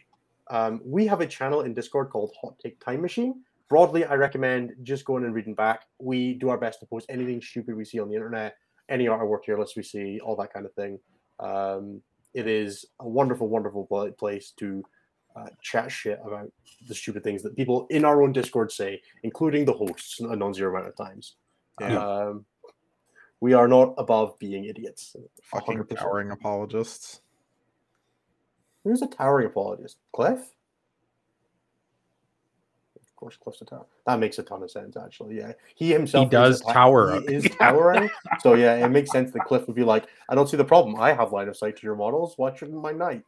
Um, we have a channel in Discord called Hot Take Time Machine. Broadly, I recommend just going and reading back. We do our best to post anything stupid we see on the internet, any artwork here lists we see, all that kind of thing. Um, it is a wonderful, wonderful place to uh, chat shit about the stupid things that people in our own Discord say, including the hosts, a non-zero amount of times. Yeah. Um, we are not above being idiots. Fucking 100%. towering apologists. Who's a towering apologist? Cliff? Of course, Cliff's a tower. That makes a ton of sense, actually. Yeah, he himself is does a tower. He is towering. so yeah, it makes sense that Cliff would be like, "I don't see the problem. I have line of sight to your models. Watch my knight."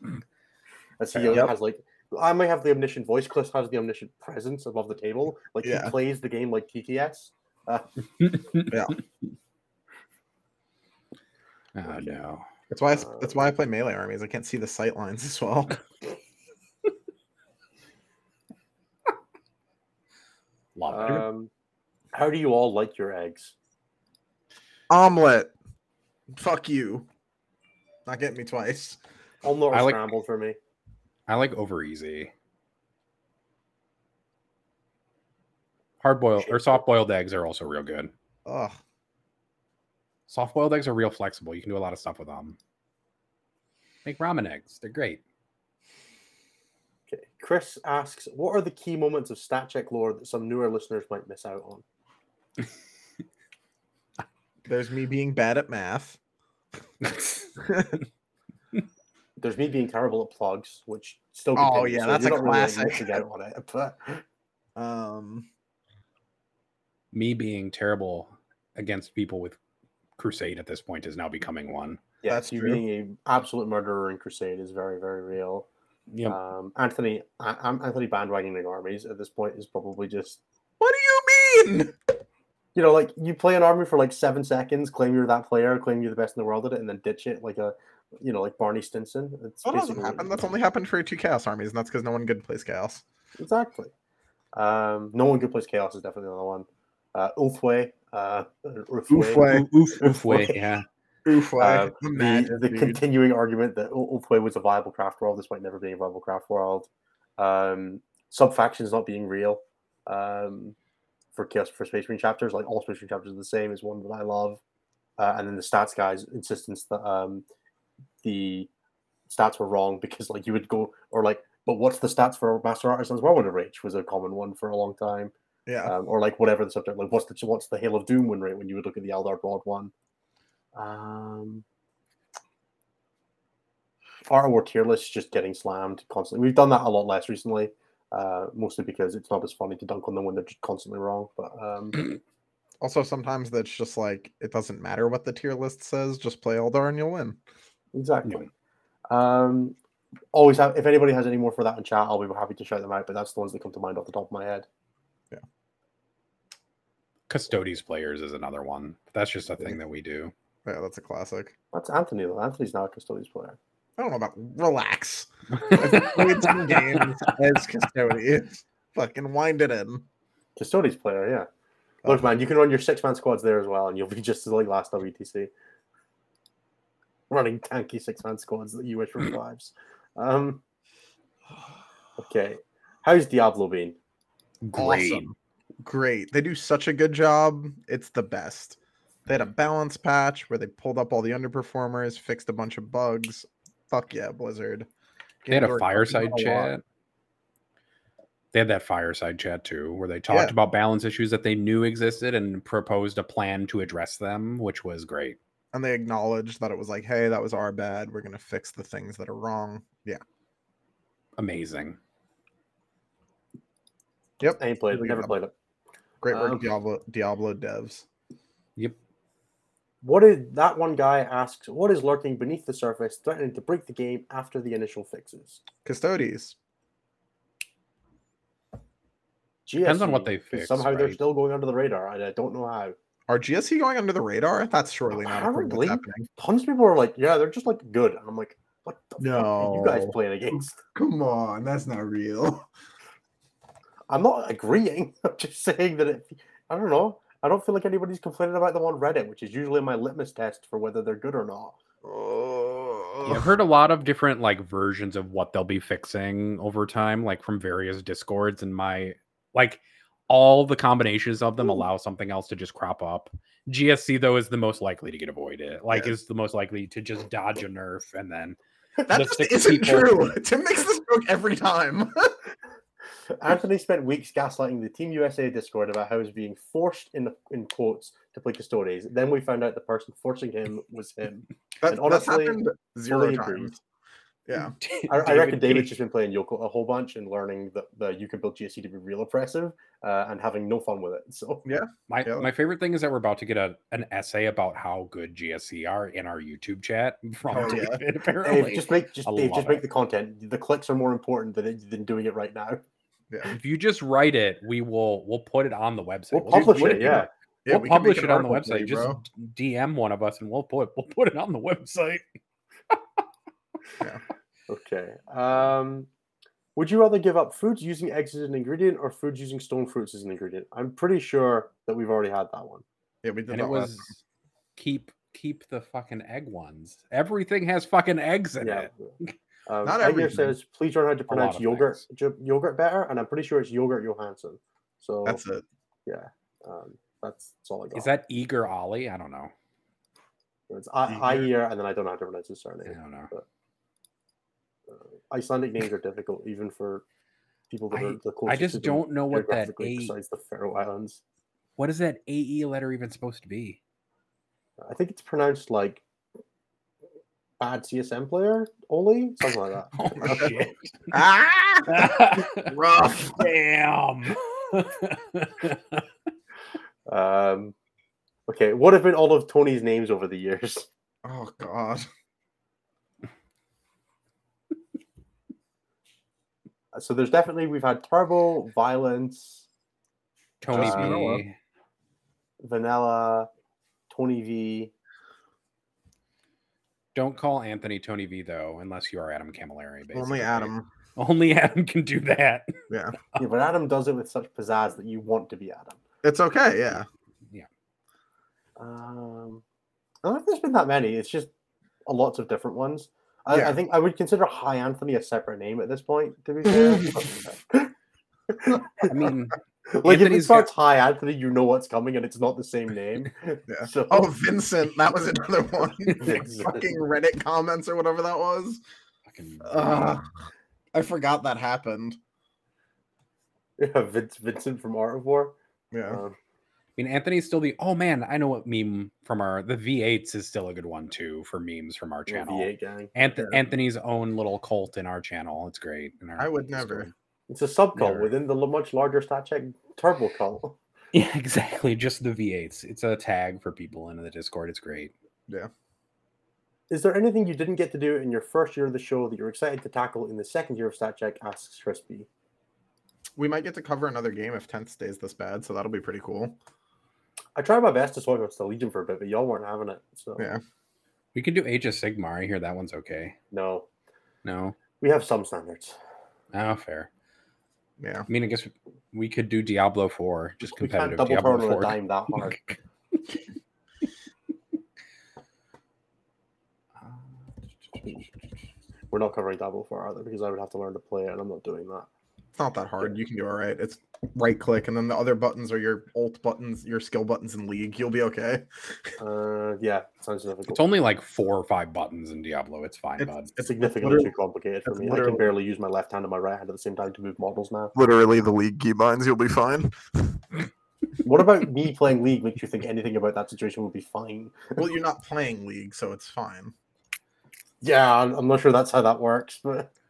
As he Yep. has like, I might have the omniscient voice. Cliff has the omniscient presence above the table. Like Yeah. he plays the game like TTS. Uh, Oh no. That's why. I, s- that's why I play melee armies. I can't see the sight lines as well. Love it. um, how do you all like your eggs? Omelet. Fuck you. Not getting me twice. Omelette or I like- scrambled for me. I like over easy. Hard boiled or soft boiled eggs are also real good. Ugh. Soft boiled eggs are real flexible. You can do a lot of stuff with them. Make ramen eggs. They're great. Okay. Chris asks, "What are the key moments of stat check lore that some newer listeners might miss out on?" There's me being bad at math. There's me being terrible at plugs, which still. Oh, continues, yeah, so that's you're a not really, like, classic. missing out on it, but Um, Me being terrible against people with Crusade at this point is now becoming one. yeah, That's you true. being an absolute murderer in Crusade is very, very real. Yep. Um, Anthony, I, I'm Anthony bandwagoning armies at this point is probably just what do you mean? you know, like you play an army for like seven seconds, claim you're that player, claim you're the best in the world at it, and then ditch it like a, you know, like Barney Stinson. It's That doesn't happen. That's only happened for two chaos armies, and that's because no one good plays chaos. exactly. Um, no one good plays chaos is definitely another one. Uh, Ulthwé, uh, Ulthwé, Ulthwé. Oof, oof, Ulthwé. yeah. Oof, Uh, the, the, magic, the dude. continuing argument that Ul- was a viable craft world, despite never being a viable craft world. Um, sub factions not being real. Um, for chaos for Space Marine chapters, like all Space Marine chapters are the same is one that I love. Uh, and then the stats guys' insistence that um, the stats were wrong because like you would go or like, but what's the stats for Master Artisans Whirlwind of Rage was a common one for a long time yeah. um, or like whatever the subject like what's the what's the Hail of Doom win rate when you would look at the Eldar Broad one. Um, Art of War tier list is just getting slammed constantly. We've done that a lot less recently, uh, mostly because it's not as funny to dunk on them when they're just constantly wrong. But um, Also, sometimes that's just like it doesn't matter what the tier list says. Just play Eldar and you'll win. exactly. Um, always have if anybody has any more for that in chat, I'll be happy to shout them out. But that's the ones that come to mind off the top of my head. Yeah. Custodes players is another one. That's just a thing that we do. Yeah, that's a classic. That's Anthony though. Anthony's not a Custodes player. I don't know about relax. I've played some games as custodians. Fucking wind it in. Custodes player, yeah. Look, man, you can run your six man squads there as well, and you'll be just as like last WTC. Running tanky six man squads that you wish were fives. Um, okay. How's Diablo been? Great. Awesome. Great. They do such a good job. It's the best. They had a balance patch where they pulled up all the underperformers, fixed a bunch of bugs. Fuck yeah, Blizzard. They had a fireside helped a lot. chat. They had that fireside chat too, where they talked Yeah. about balance issues that they knew existed and proposed a plan to address them, which was great. And they acknowledged that it was like, hey, that was our bad. We're gonna fix the things that are wrong. Yeah. Amazing. Yep. I ain't played it, never played it. Great work, Um, Diablo Diablo devs. Yep. What did that one guy asks? What is lurking beneath the surface, threatening to break the game after the initial fixes? Custodes. GSC, Depends on what they fix, Somehow they're still going under the radar, and I don't know how. Are GSC going under the radar? That's surely not a proof Apparently. Tons of people are like, "Yeah, they're just like good," and I'm like, "What the fuck are you guys playing against?" Come on, that's not real. I'm not agreeing. I'm just saying that it, I don't know. I don't feel like anybody's complaining about them on Reddit, which is usually my litmus test for whether they're good or not. Yeah, I've heard a lot of different like versions of what they'll be fixing over time, like from various discords. And my like all the combinations of them hmm. allow something else to just crop up. GSC though is the most likely to get avoided. Like Yeah. is the most likely to just dodge a nerf and then that the just isn't people- true. Tim makes this joke every time. Anthony spent weeks gaslighting the Team USA Discord about how he was being forced in in quotes to play Custodes. Then we found out the person forcing him was him. That, And that's honestly, happened zero times. agreed. Yeah. I, I reckon David's just been playing Yoko a whole bunch and learning that the you can build GSC to be real oppressive uh, and having no fun with it. So My Yeah. my favorite thing is that we're about to get a an essay about how good GSC are in our YouTube chat from Oh, yeah. Apparently, Dave, just make just Dave, love just make it. the content. The clicks are more important than than doing it right now. Yeah. if you just write it, we will we'll put it on the website. We'll We'll publish put it. Yeah. Yeah, we'll we publish it on the website. you, Just. DM one of us, and we'll put we'll put it on the website. Okay. Um, would you rather give up foods using eggs as an ingredient or foods using stone fruits as an ingredient? I'm pretty sure that we've already had that one. Yeah, we did and that it was keep keep the fucking egg ones. Everything has fucking eggs in Yeah. it. Um, Not Edgar everything. says, please learn how to pronounce yogurt jo- yogurt better, and I'm pretty sure it's yogurt Johansson. So That's it. yeah, um, that's, that's all I got. Is that Eager Ollie? I don't know. It's I, Iyer. Iyer, and then I don't know how to pronounce his surname. I surname. don't know. Uh, Icelandic names are difficult, even for people that I- are the closest. I closest. just to them don't know what that geographically A. besides the Faroe Islands. What is that AE letter even supposed to be? I think it's pronounced like bad CSM player only, something like that. Oh shit! Ah, rough. Damn. Um, okay, what have been all of Tony's names over the years? Oh god. So there's definitely we've had Turbo, Violence, Tony Just vanilla. B. Vanilla, Tony V. Don't call Anthony Tony V though, unless you are Adam Camilleri. Basically. Only Adam. Only Adam can do that. Yeah. Yeah, but Adam does it with such pizzazz that you want to be Adam. It's okay. Yeah. Yeah. Um, I don't think there's been that many. It's just a lots of different ones. I, Yeah. I think I would consider High Anthony a separate name at this point. To be fair, I mean, like if it Anthony's starts High Anthony, you know what's coming, and it's not the same name. Yeah. So Oh, Vincent. That was another one. Vincent. Fucking Reddit comments or whatever that was. fucking, Ugh. I forgot that happened. yeah, Vince, Vincent from Art of War. Yeah. Um, I mean, Anthony's still the. Oh man, I know what meme from our the V8s is still a good one too for memes from our channel. V8 gang. Anth- Yeah. Anthony's own little cult in our channel. It's great. in our I would Discord. never. It's a sub cult Never. within the much larger StatCheck Turbo cult. Yeah, exactly. Just the V8s. It's a tag for people in the Discord. It's great. Yeah. Is there anything you didn't get to do in your first year of the show that you're excited to tackle in the second year of StatCheck? Asks Crispy. We might get to cover another game if 10th stays this bad, so that'll be pretty cool. I tried my best to swap out the Legion for a bit, but y'all weren't having it. So Yeah. We can do Age of Sigmar. I hear that one's okay. no, No. we have some standards. Oh, fair. Yeah. I mean, I guess we could do Diablo 4, just We can't competitive double Diablo turn on a 4. dime that hard. We're not covering Diablo 4 either because I would have to learn to play it, and I'm not doing that. It's not that hard. You can do all right. It's right click, and then the other buttons are your alt buttons, your skill buttons in League. You'll be okay. Uh, yeah, sounds difficult. It's only like four or five buttons in Diablo. It's fine, It's- bud. It's significantly too complicated for me. I can barely use my left hand and my right hand at the same time to move models now. Literally, the League keybinds. You'll be fine. What about me playing League makes you think anything about that situation would be fine? well, you're not playing League, so it's fine. Yeah, I'm I'm not sure that's how that works, but Yeah,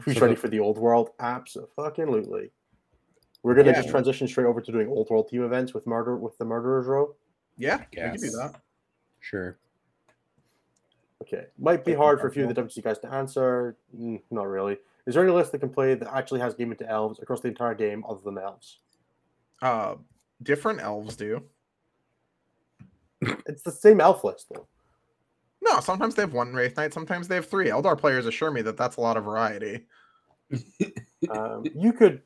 who's so ready the- for the old world? Absolutely. We're gonna Yeah. just transition straight over to doing old world team events with murder with the murderers row. Yeah, we can do guess. that. Sure. Okay, might be hard for a few of the control. WC guys to answer. Mm, not really. Is there any list that can play that actually has game into elves across the entire game other than elves? Uh, different elves do. It's the same elf list though. No, sometimes they have one Wraith Knight, sometimes they have three. Eldar players assure me that that's a lot of variety. Um, you could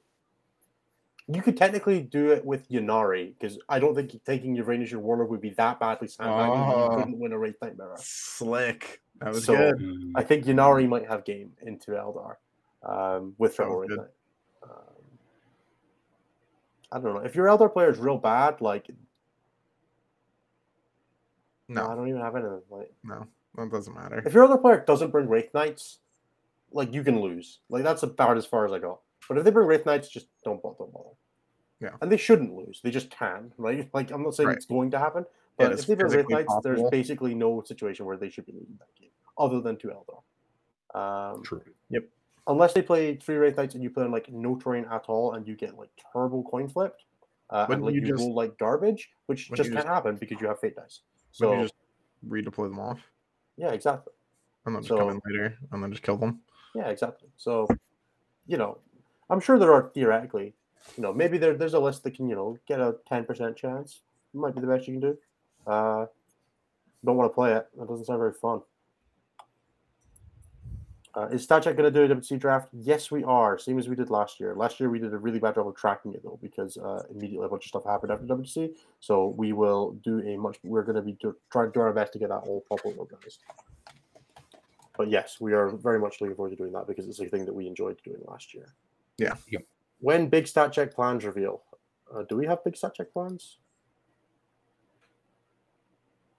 you could technically do it with Ynnari because I don't think taking Uranus your warlord would be that badly sandbagging. that Oh. You couldn't win a Wraith Knight mirror. Slick. That was So- good. Mm, I think Ynnari might have game into Eldar um, with Triple Wraith. Knight. Um, I don't know if your Eldar player is real bad. Like no, I don't even have anything. Like no, that doesn't matter. if your other player doesn't bring Wraith Knights, like you can lose. Like that's about as far as I go. But if they bring Wraith Knights, just don't bother. Don't bother. Yeah. And they shouldn't lose. They just can, right? Like I'm not saying Right. it's going to happen, Yeah, but it's if they bring Wraith Knights, there's basically no situation where they should be losing that game, other than to Eldar. Um, True. Yep. Unless they play three Wraith Knights and you play on like no terrain at all, and you get like terrible coin flipped, uh, and like you you, just- roll like garbage, which just can't just- happen because you have fate dice. So you just redeploy them off yeah, exactly. and then just come So- in later and then just kill them. Yeah, exactly. So, you know, I'm sure there are theoretically, you know, maybe there, there's a list that can, you know, get a 10% chance. Might be the best you can do. Uh, don't want to play it. That doesn't sound very fun. Uh, is StatCheck going to do a WC draft? Yes, we are. Same as we did last year. Last year we did a really bad job of tracking it though, because uh, immediately a bunch of stuff happened after WC. So we will do a much. We're going to be do, trying to do our best to get that all properly organized. But yes, we are very much looking forward to doing that because it's a thing that we enjoyed doing last year. Yeah. Yep. When big stat check plans reveal, uh, do we have big stat check plans?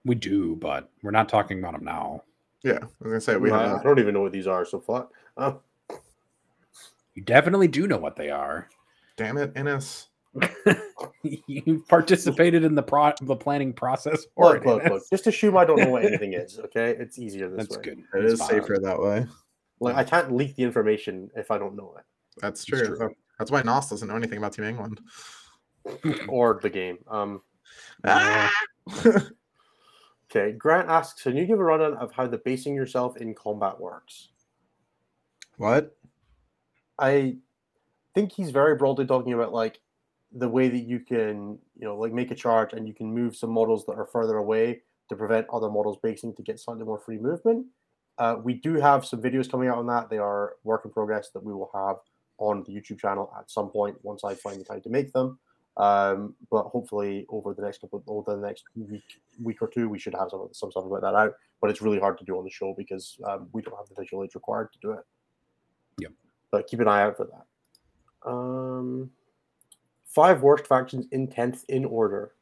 We do, but we're not talking about them now. Yeah, I was gonna say we I, have. I don't even know what these are so far. Um, You definitely do know what they are. Damn it, Innes. you participated in the pro the planning process. for look, look, look. Just assume I don't know what anything is. Okay, it's easier this That's way. good. It That's is fine. safer that way. Like I can't leak the information if I don't know it That's It's true. true. That's why Nos doesn't know anything about Team England. or the game. Um, Ah! okay. Grant asks, can you give a rundown of how the basing yourself in combat works? what? I think he's very broadly talking about like the way that you can, you know, like make a charge and you can move some models that are further away to prevent other models basing to get slightly more free movement. Uh, we do have some videos coming out on that. They are work in progress that we will have on the YouTube channel at some point once I find the time to make them. Um, but hopefully over the next couple, over the next week, week or two, we should have some some stuff about that out. But it's really hard to do on the show because um, we don't have the visual aids required to do it. Yep. But keep an eye out for that. Um, five worst factions in tenth in order.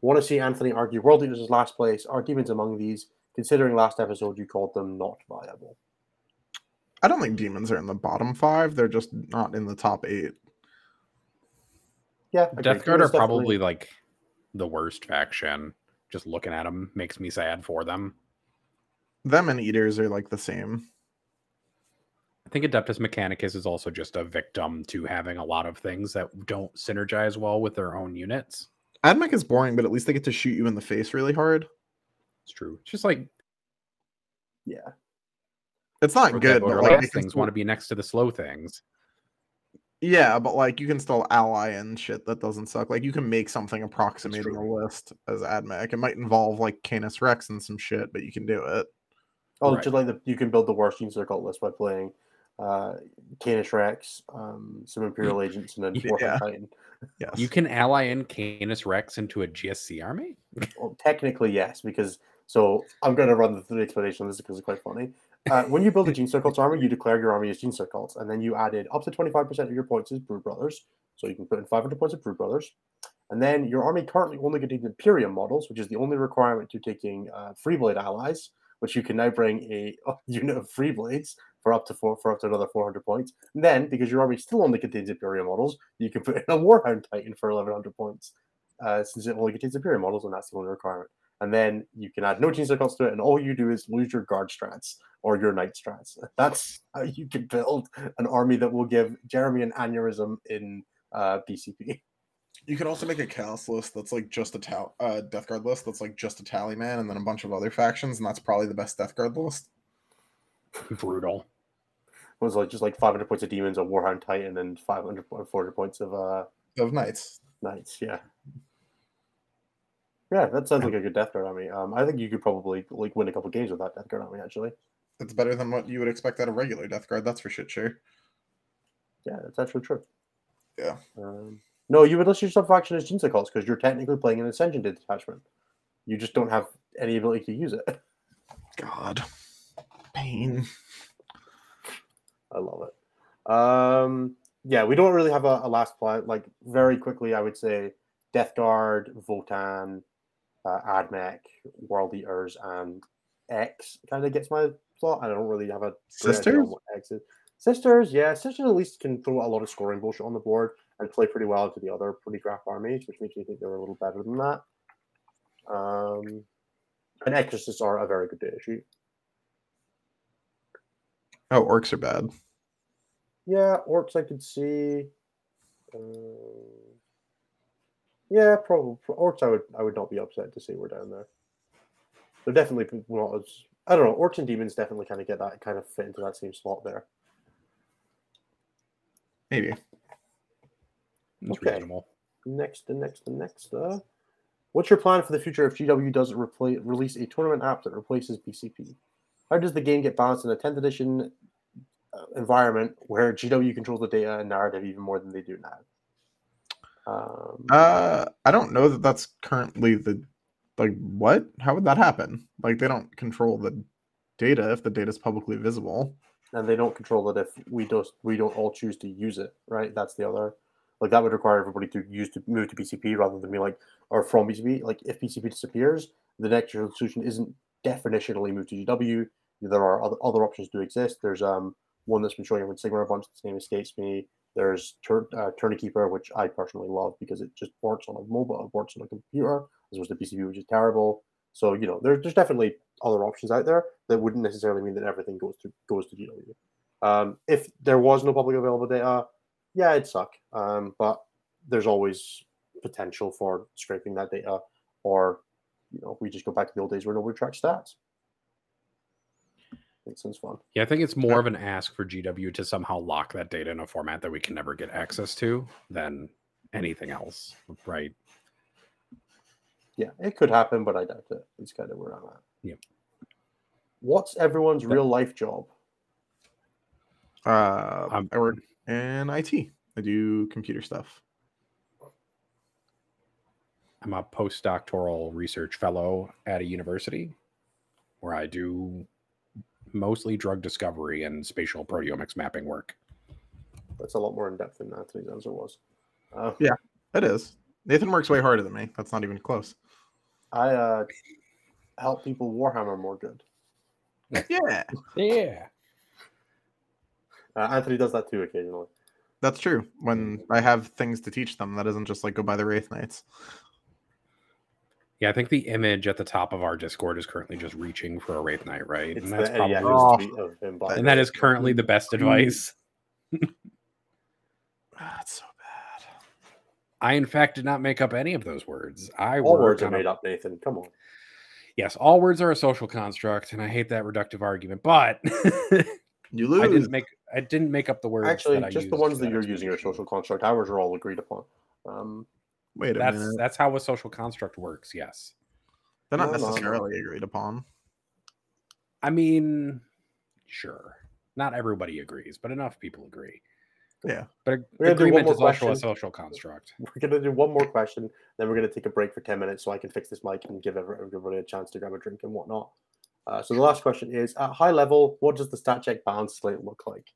Want to see Anthony argue World Eaters is last place? Are demons among these? Considering last episode you called them not viable. I don't think demons are in the bottom five. They're just not in the top eight. Yeah, agreed. Death Guard Demons are definitely- probably like the worst faction. Just looking at them makes me sad for them. Them and eaters are like the same. I think Adeptus Mechanicus is also just a victim to having a lot of things that don't synergize well with their own units. Admech is boring, but at least they get to shoot you in the face really hard. It's true. It's just like yeah. It's not good, the but like fast things want to be next to the slow things. Yeah, but like you can still ally and shit that doesn't suck. Like you can make something approximating a list as Admech. It might involve like Canis Rex and some shit, but you can do it. Oh, Right. just like the, you can build the worst Gene Circle list by playing uh Canis Rex, um, some Imperial Agents, and then Yeah. Titan. Yes. You can ally in Canis Rex into a GSC army. Well, technically, yes, because so I'm going to run the, the explanation on this because it's quite funny. Uh, when you build a Gene Circles army, you declare your army as Gene Circles, and then you added up to 25% of your points as Brood Brothers. So you can put in 500 points of Brood Brothers. And then your army currently only contains Imperium models, which is the only requirement to taking uh, Freeblade allies, which you can now bring a, a unit of Freeblades for up to four, for up to another 400 points. And then, because your army still only contains Imperium models, you can put in a Warhound Titan for 1100 points, uh, since it only contains Imperium models, and that's the only requirement and then you can add no gene circles to it, and all you do is lose your guard strats or your knight strats. That's how you can build an army that will give Jeremy an aneurysm in uh, BCP. You could also make a chaos list that's like just a tal- uh, Death Guard list that's like just a tally man and then a bunch of other factions, and that's probably the best Death Guard list. Brutal. It was like just like 500 points of demons, a Warhound Titan, and 500 po- 400 points of uh, Of knights. knights. Yeah. Yeah, that sounds like a good Death Guard army. Um, I think you could probably like win a couple games with that Death Guard army. Actually, It's better than what you would expect out of regular Death Guard, that's for shit sure. yeah, that's actually true. Yeah. Um, no, you would list your sub faction as Gene Circles because you're technically playing an Ascension detachment. You just don't have any ability to use it. God. Pain. I love it. Um, yeah, we don't really have a, a last plan. Like very quickly, I would say Death Guard, Votann, uh, Admech, World Eaters, and X kind of gets my plot. I don't really have a great idea on Sisters? what X is. Sisters, yeah, sisters at least can throw a lot of scoring bullshit on the board and play pretty well into the other pretty graph armies, which makes me think they're a little better than that. Um, and exorcists are a very good data sheet. Oh, orcs are bad. Yeah, orcs I could see. Um, yeah, probably orcs. I would I would not be upset to see we're down there. They're definitely not as I don't know. Orcs and demons definitely kind of get that kind of fit into that same slot there. Maybe. It's Okay. reasonable. Next and next and next. Uh, what's your plan for the future if GW does repla- release a tournament app that replaces BCP? How does the game get balanced in a 10th edition uh, environment where GW controls the data and narrative even more than they do now? Um, Uh, I don't know that that's currently the like what? How would that happen? Like they don't control the data if the data is publicly visible. and they don't control it if we don't we don't all choose to use it right that's the other like that would require everybody to use to move to bcp rather than be like or from bcp like if bcp disappears the next solution isn't definitionally move to GW. There are other, other options do exist. There's um one that's been showing up in Sigmar a bunch. Its name escapes me. There's Tur- uh, which I personally love because it just works on a mobile, it works on a computer, as opposed to PCB, which is terrible. So you know, there's there's definitely other options out there that wouldn't necessarily mean that everything goes to goes to GW. Um, if there was no public available data, yeah, it'd suck. Um, but there's always potential for scraping that data, or you know, we just go back to the old days where nobody tracks stats. It sounds fun. Yeah, I think it's more of an ask for GW to somehow lock that data in a format that we can never get access to than anything else, right? Yeah, it could happen, but I doubt it. It's kind of where I'm at. Yep. What's everyone's real life job? Uh, Um, I work in IT. I do computer stuff. I'm a postdoctoral research fellow at a university where I do mostly drug discovery and spatial proteomics mapping work. That's a lot more in depth than Anthony's answer was. Uh, It is. Nathan works way harder than me. That's not even close. I uh, help people Warhammer more good. Yeah, Yeah. Uh, Anthony does that too occasionally. that's true. When I have things to teach them, that isn't just like go by the Wraith Knights. Yeah, I think the image at the top of our Discord is currently just reaching for a Wraith Knight, right? It's And the uh, that's probably yeah, Oh. his of him by and that is currently the best mm-hmm. advice. Ah, that's so bad. I, in fact, did not make up any of those words. I all words are on a- made up. Nathan, come on. Yes, all words are a social construct, and I hate that reductive argument. But You lose. I didn't make I didn't make up the words. Actually, that I just the ones for that you're using are social construct. Ours are all agreed upon. Um, Wait a That's minute. that's how a social construct works. Yes, They're not No, no, no. necessarily agreed upon. I mean, sure, not everybody agrees, but enough people agree. Yeah. But We're gonna do one agreement more is also a question. social construct. we're gonna do one more question, then we're gonna take a break for ten minutes so I can fix this mic and give everybody a chance to grab a drink and whatnot. Uh, so the last question is: At high level, what does the stat check balance slate look like?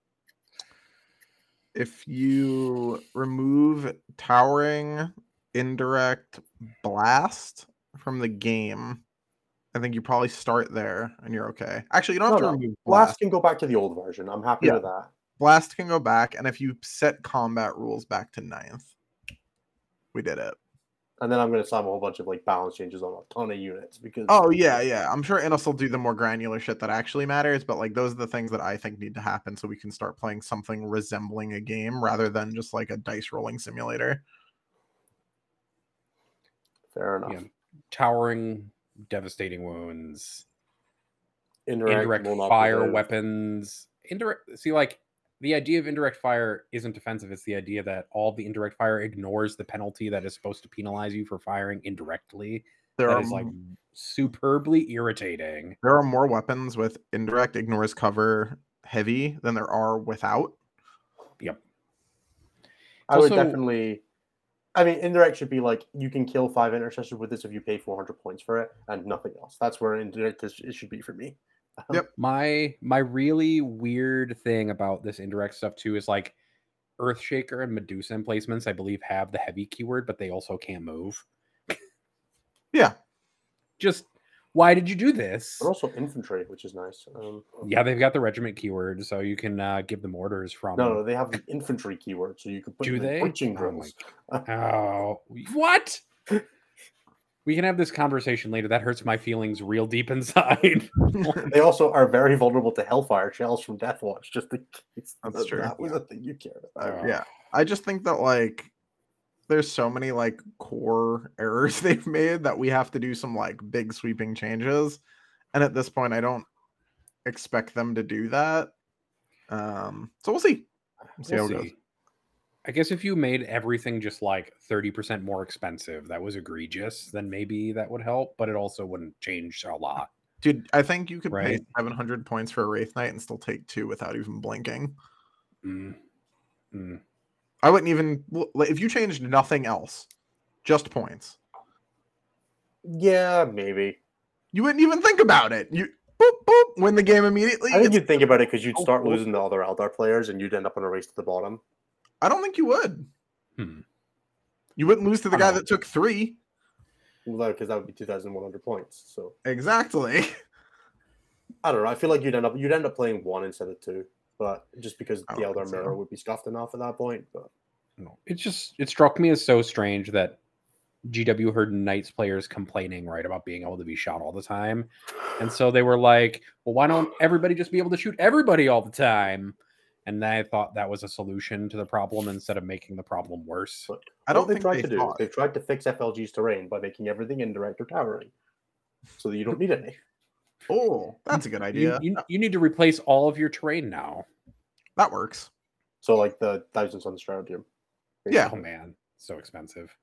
If you remove towering, indirect, blast from the game, I think you probably start there and you're okay. Actually, you don't have to no. remove Blast blast. can go back to the old version. I'm happy Yeah. with that. Blast can go back, and if you set combat rules back to ninth, we did it. And then I'm gonna slam a whole bunch of like balance changes on a ton of units because Oh yeah, yeah. I'm sure Innes will do the more granular shit that actually matters, but like those are the things that I think need to happen so we can start playing something resembling a game rather than just like a dice rolling simulator. Fair enough. Yeah. Towering, devastating wounds, Indirect, indirect fire preserve. weapons. Indirect. See, like the idea of indirect fire isn't defensive. It's the idea that all the indirect fire ignores the penalty that is supposed to penalize you for firing indirectly. There That are is like superbly irritating. there are more weapons with indirect ignores cover heavy than there are without. Yep. I would definitely. I mean, indirect should be like you can kill five intercessors with this if you pay 400 points for it and nothing else. That's where indirect is, it should be for me. Um, yep. My my really weird thing about this indirect stuff too is like Earthshaker and Medusa emplacements, I believe, have the heavy keyword, but they also can't move. Yeah. Just why did you do this? But also infantry, which is nice. Um, Yeah, they've got the regiment keyword, so you can uh, give them orders from. no, no, they have the infantry keyword, so you can put Do them they? breaching Oh drills. Oh, what? we can have this conversation later. That hurts my feelings real deep inside. They also are very vulnerable to hellfire shells from Deathwatch. Just in case That's that, true. that was the thing you cared about. Uh, yeah. I just think that like there's so many like core errors they've made that we have to do some like big sweeping changes. And at this point I don't expect them to do that. Um so we'll see. We'll see We'll how it goes. I guess if you made everything just like 30% more expensive, that was egregious, then maybe that would help, but it also wouldn't change a lot. Dude, I think you could pay 700 points for a Wraith Knight and still take two without even blinking. Mm. Mm. I wouldn't even if you changed nothing else, just points. Yeah, maybe. You wouldn't even think about it. You boop boop win the game immediately. I think It's- you'd think about it because you'd start cool. losing the other Eldar players and you'd end up on a race to the bottom. I don't think you would. Hmm. You wouldn't lose to the guy that took three. Well, because that would be two thousand one hundred points. So Exactly. I don't know. I feel like you'd end up you'd end up playing one instead of two, but just because the Eldar so. Mirror would be scuffed enough at that point. But No, it just it struck me as so strange that GW heard Knights players complaining right about being able to be shot all the time, and so they were like, "Well, why don't everybody just be able to shoot everybody all the time?" And I thought that was a solution to the problem instead of making the problem worse. But- I don't think tried they to do. thought. They've tried to fix FLG's terrain by making everything indirect or towering, so that you don't need any. Oh, that's a good idea. you, you need to replace all of your terrain now. That works. So like the Thousand Sun Stratagem. Yeah. Oh man, so expensive.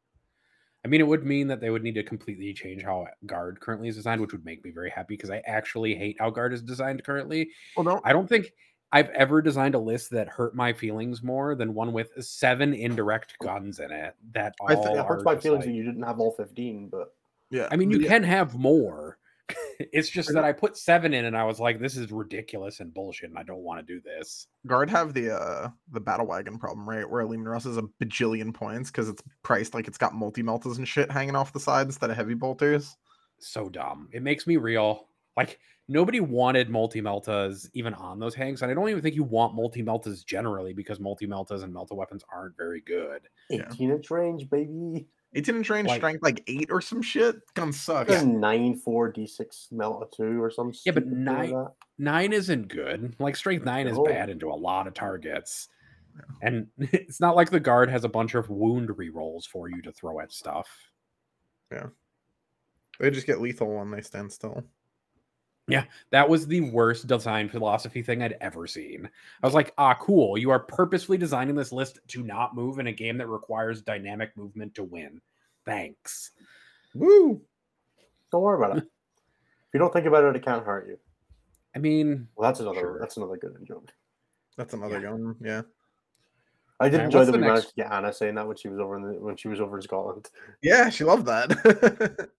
I mean, it would mean that they would need to completely change how guard currently is designed, which would make me very happy because I actually hate how guard is designed currently. Well, don't. I don't think I've ever designed a list that hurt my feelings more than one with seven indirect guns in it. That all I think It are hurts my feelings like- that you didn't have all fifteen, but Yeah. I mean, you yeah, can have more. It's just that I put seven in, and I was like, "This is ridiculous and bullshit, and I don't want to do this." Guard have the uh the battle wagon problem, right? Where Leman Russ is a bajillion points because it's priced like it's got multi meltas and shit hanging off the side instead of heavy bolters. so dumb. It makes me real. Like nobody wanted multi meltas even on those hangs, and I don't even think you want multi meltas generally because multi meltas and melta weapons aren't very good. Yeah. eighteen inch range, baby. 18 inch range Like- strength like eight or some shit. Gonna suck. Nine four d six Melta two or some. Yeah, but stupid like nine- Nine isn't good. Like strength nine is No. bad into a lot of targets. And it's not like the guard has a bunch of wound rerolls for you to throw at stuff. Yeah, they just get lethal when they stand still. Yeah, that was the worst design philosophy thing I'd ever seen. I was like, ah, cool. You are purposefully designing this list to not move in a game that requires dynamic movement to win. Thanks. Woo! Don't worry about it. if you don't think about it, it can't hurt you. I mean, Well, that's another. Sure. That's another good joke. That's another Yeah. gun. Yeah. I did Alright, enjoy what's that the we next- managed to get Anna saying that when she was over in the, when she was over in Scotland. Yeah, she loved that.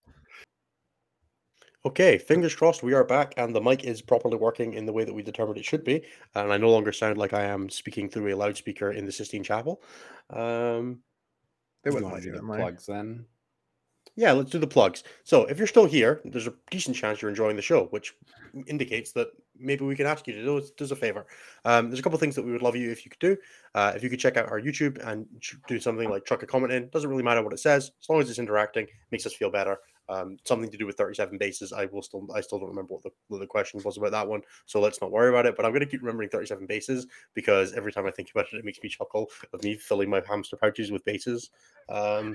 Okay, fingers crossed we are back and the mic is properly working in the way that we determined it should be. And I no longer sound like I am speaking through a loudspeaker in the Sistine Chapel. Um, they you wouldn't want to do the plugs then? yeah, let's do the plugs. So if you're still here, there's a decent chance you're enjoying the show, which indicates that maybe we can ask you to do us, a favor. Um, there's a couple things that we would love you if you could do. Uh, if you could check out our YouTube and do something like chuck a comment in, doesn't really matter what it says, as long as it's interacting, makes us feel better. Um, something to do with 37 bases. I will still, I still don't remember what the, what the question was about that one, so let's not worry about it. But I'm going to keep remembering 37 bases because every time I think about it, it makes me chuckle of me filling my hamster pouches with bases. Um,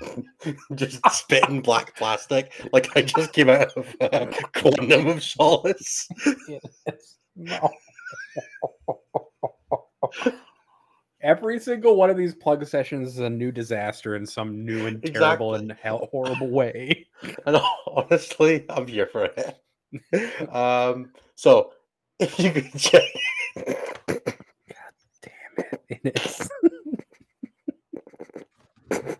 just spitting black plastic like I just came out of uh, Quantum of Solace. No. Every single one of these plug sessions is a new disaster in some new and terrible and hell horrible way. And honestly, I'm here for it. Um, so if you could check. Damn it. It is.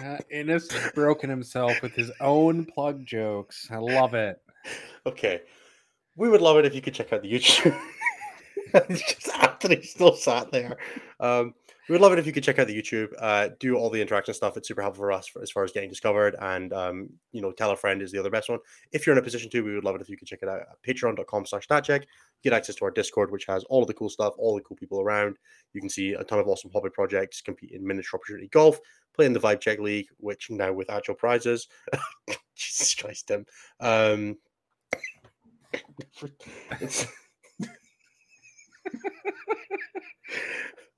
Uh, Innes has broken himself with his own plug jokes. I love it. Okay. We would love it if you could check out the YouTube. just Anthony still sat there. Um, we would love it if you could check out the YouTube, uh, do all the interaction stuff. It's super helpful for us for, as far as getting discovered. And, um, you know, tell a friend is the other best one. If you're in a position to, we would love it if you could check it out at patreon.com slash statcheck. Get access to our Discord, which has all of the cool stuff, all the cool people around. You can see a ton of awesome hobby projects, compete in miniature opportunity golf, play in the Vibe Check League, which now with actual prizes. Jesus Christ, Tim. Um, it's-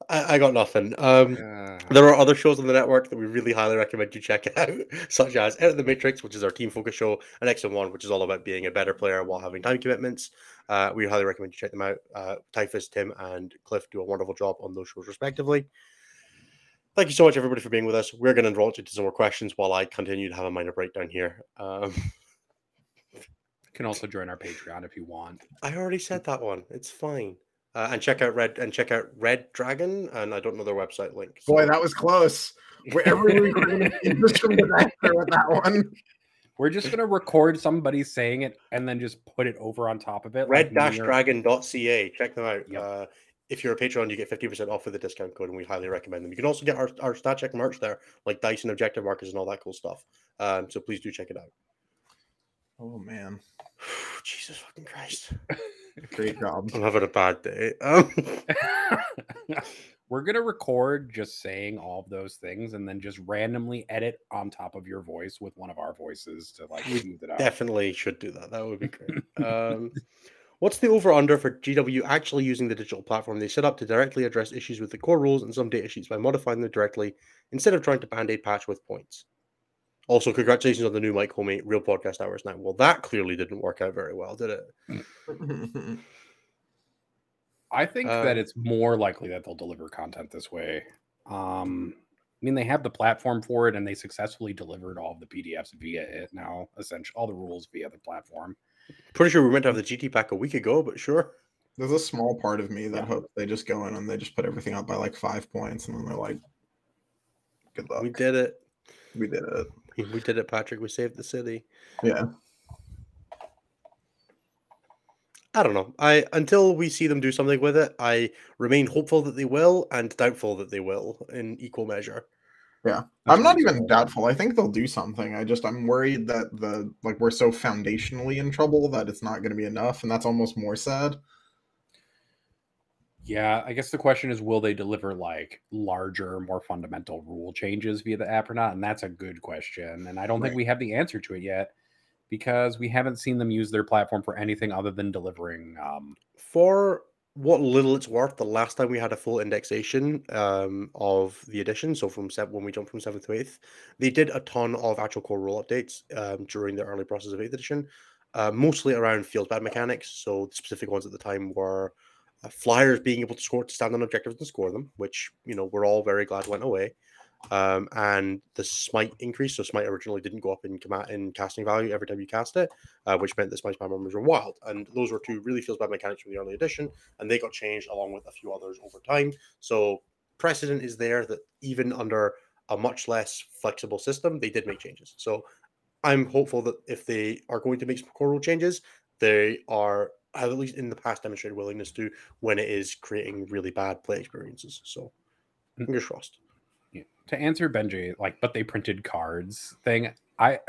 I, I got nothing. Um, Uh, there are other shows on the network that we really highly recommend you check out, such as Out of the Matrix, which is our team focus show, and X and One, which is all about being a better player while having time commitments. Uh, we highly recommend you check them out. Uh, Typhus, Tim, and Cliff do a wonderful job on those shows, respectively. Thank you so much, everybody, for being with us. We're going to launch into some more questions while I continue to have a minor breakdown here. Um, you can also join our Patreon if you want. I already said that one. It's fine. Uh, and check out Red and check out Red Dragon, and I don't know their website link. Boy, that was close. We're every week we're gonna see this from the actor with that one. We're just gonna record somebody saying it and then just put it over on top of it. like me or- red-dragon.ca check them out Yep. uh, if you're a Patreon, you get 50% off with the discount code, and we highly recommend them. You can also get our, our stat check merch there, like dice and objective markers and all that cool stuff. Um, so please do check it out. Oh man, Jesus fucking Christ. great job. I'm having a bad day. Um, We're gonna record just saying all of those things and then just randomly edit on top of your voice with one of our voices to like smooth it out. definitely should do that. That would be great. Um, what's the over under for GW actually using the digital platform they set up to directly address issues with the core rules and some data sheets by modifying them directly instead of trying to band aid patch with points? Also, congratulations on the new Mike Homie real podcast hours now. Well, that clearly didn't work out very well, did it? I think Uh, that it's more likely that they'll deliver content this way. Um, I mean, they have the platform for it, and they successfully delivered all of the PDFs via it now. Essentially, all the rules via the platform. Pretty sure we went to have the GT pack a week ago, but sure. There's a small part of me that Yeah. hopes they just go in and they just put everything up by like five points, and then they're like, "Good luck, We did it. we did it." We we did it, Patrick. We saved the city. Yeah, I don't know. I until we see them do something with it, I remain hopeful that they will and doubtful that they will in equal measure. yeah. I'm not even doubtful. I think they'll do something. I just I'm worried that the like we're so foundationally in trouble that it's not going to be enough, and that's almost more sad. Yeah, I guess the question is, will they deliver like larger, more fundamental rule changes via the app or not? And that's a good question. And I don't think we have the answer to it yet because we haven't seen them use their platform for anything other than delivering. Um, For what little it's worth, the last time we had a full indexation um, of the edition, so from seven, when we jumped from seventh to eighth, they did a ton of actual core rule updates um, during the early process of eighth edition, uh, mostly around field bad mechanics. So the specific ones at the time were uh, flyers being able to score to stand on objectives and score them, which you know we're all very glad went away. Um, and the smite increase. So smite originally didn't go up in command in casting value every time you cast it, uh, which meant that smite spam armors were wild. And those were two really feels bad mechanics from the early edition, and they got changed along with a few others over time. So precedent is there that even under a much less flexible system, they did make changes. So I'm hopeful that if they are going to make some core rule changes, they are have at least in the past demonstrated willingness to when it is creating really bad play experiences. So Mm. fingers crossed. yeah. To answer Benji, like, but they printed cards thing. I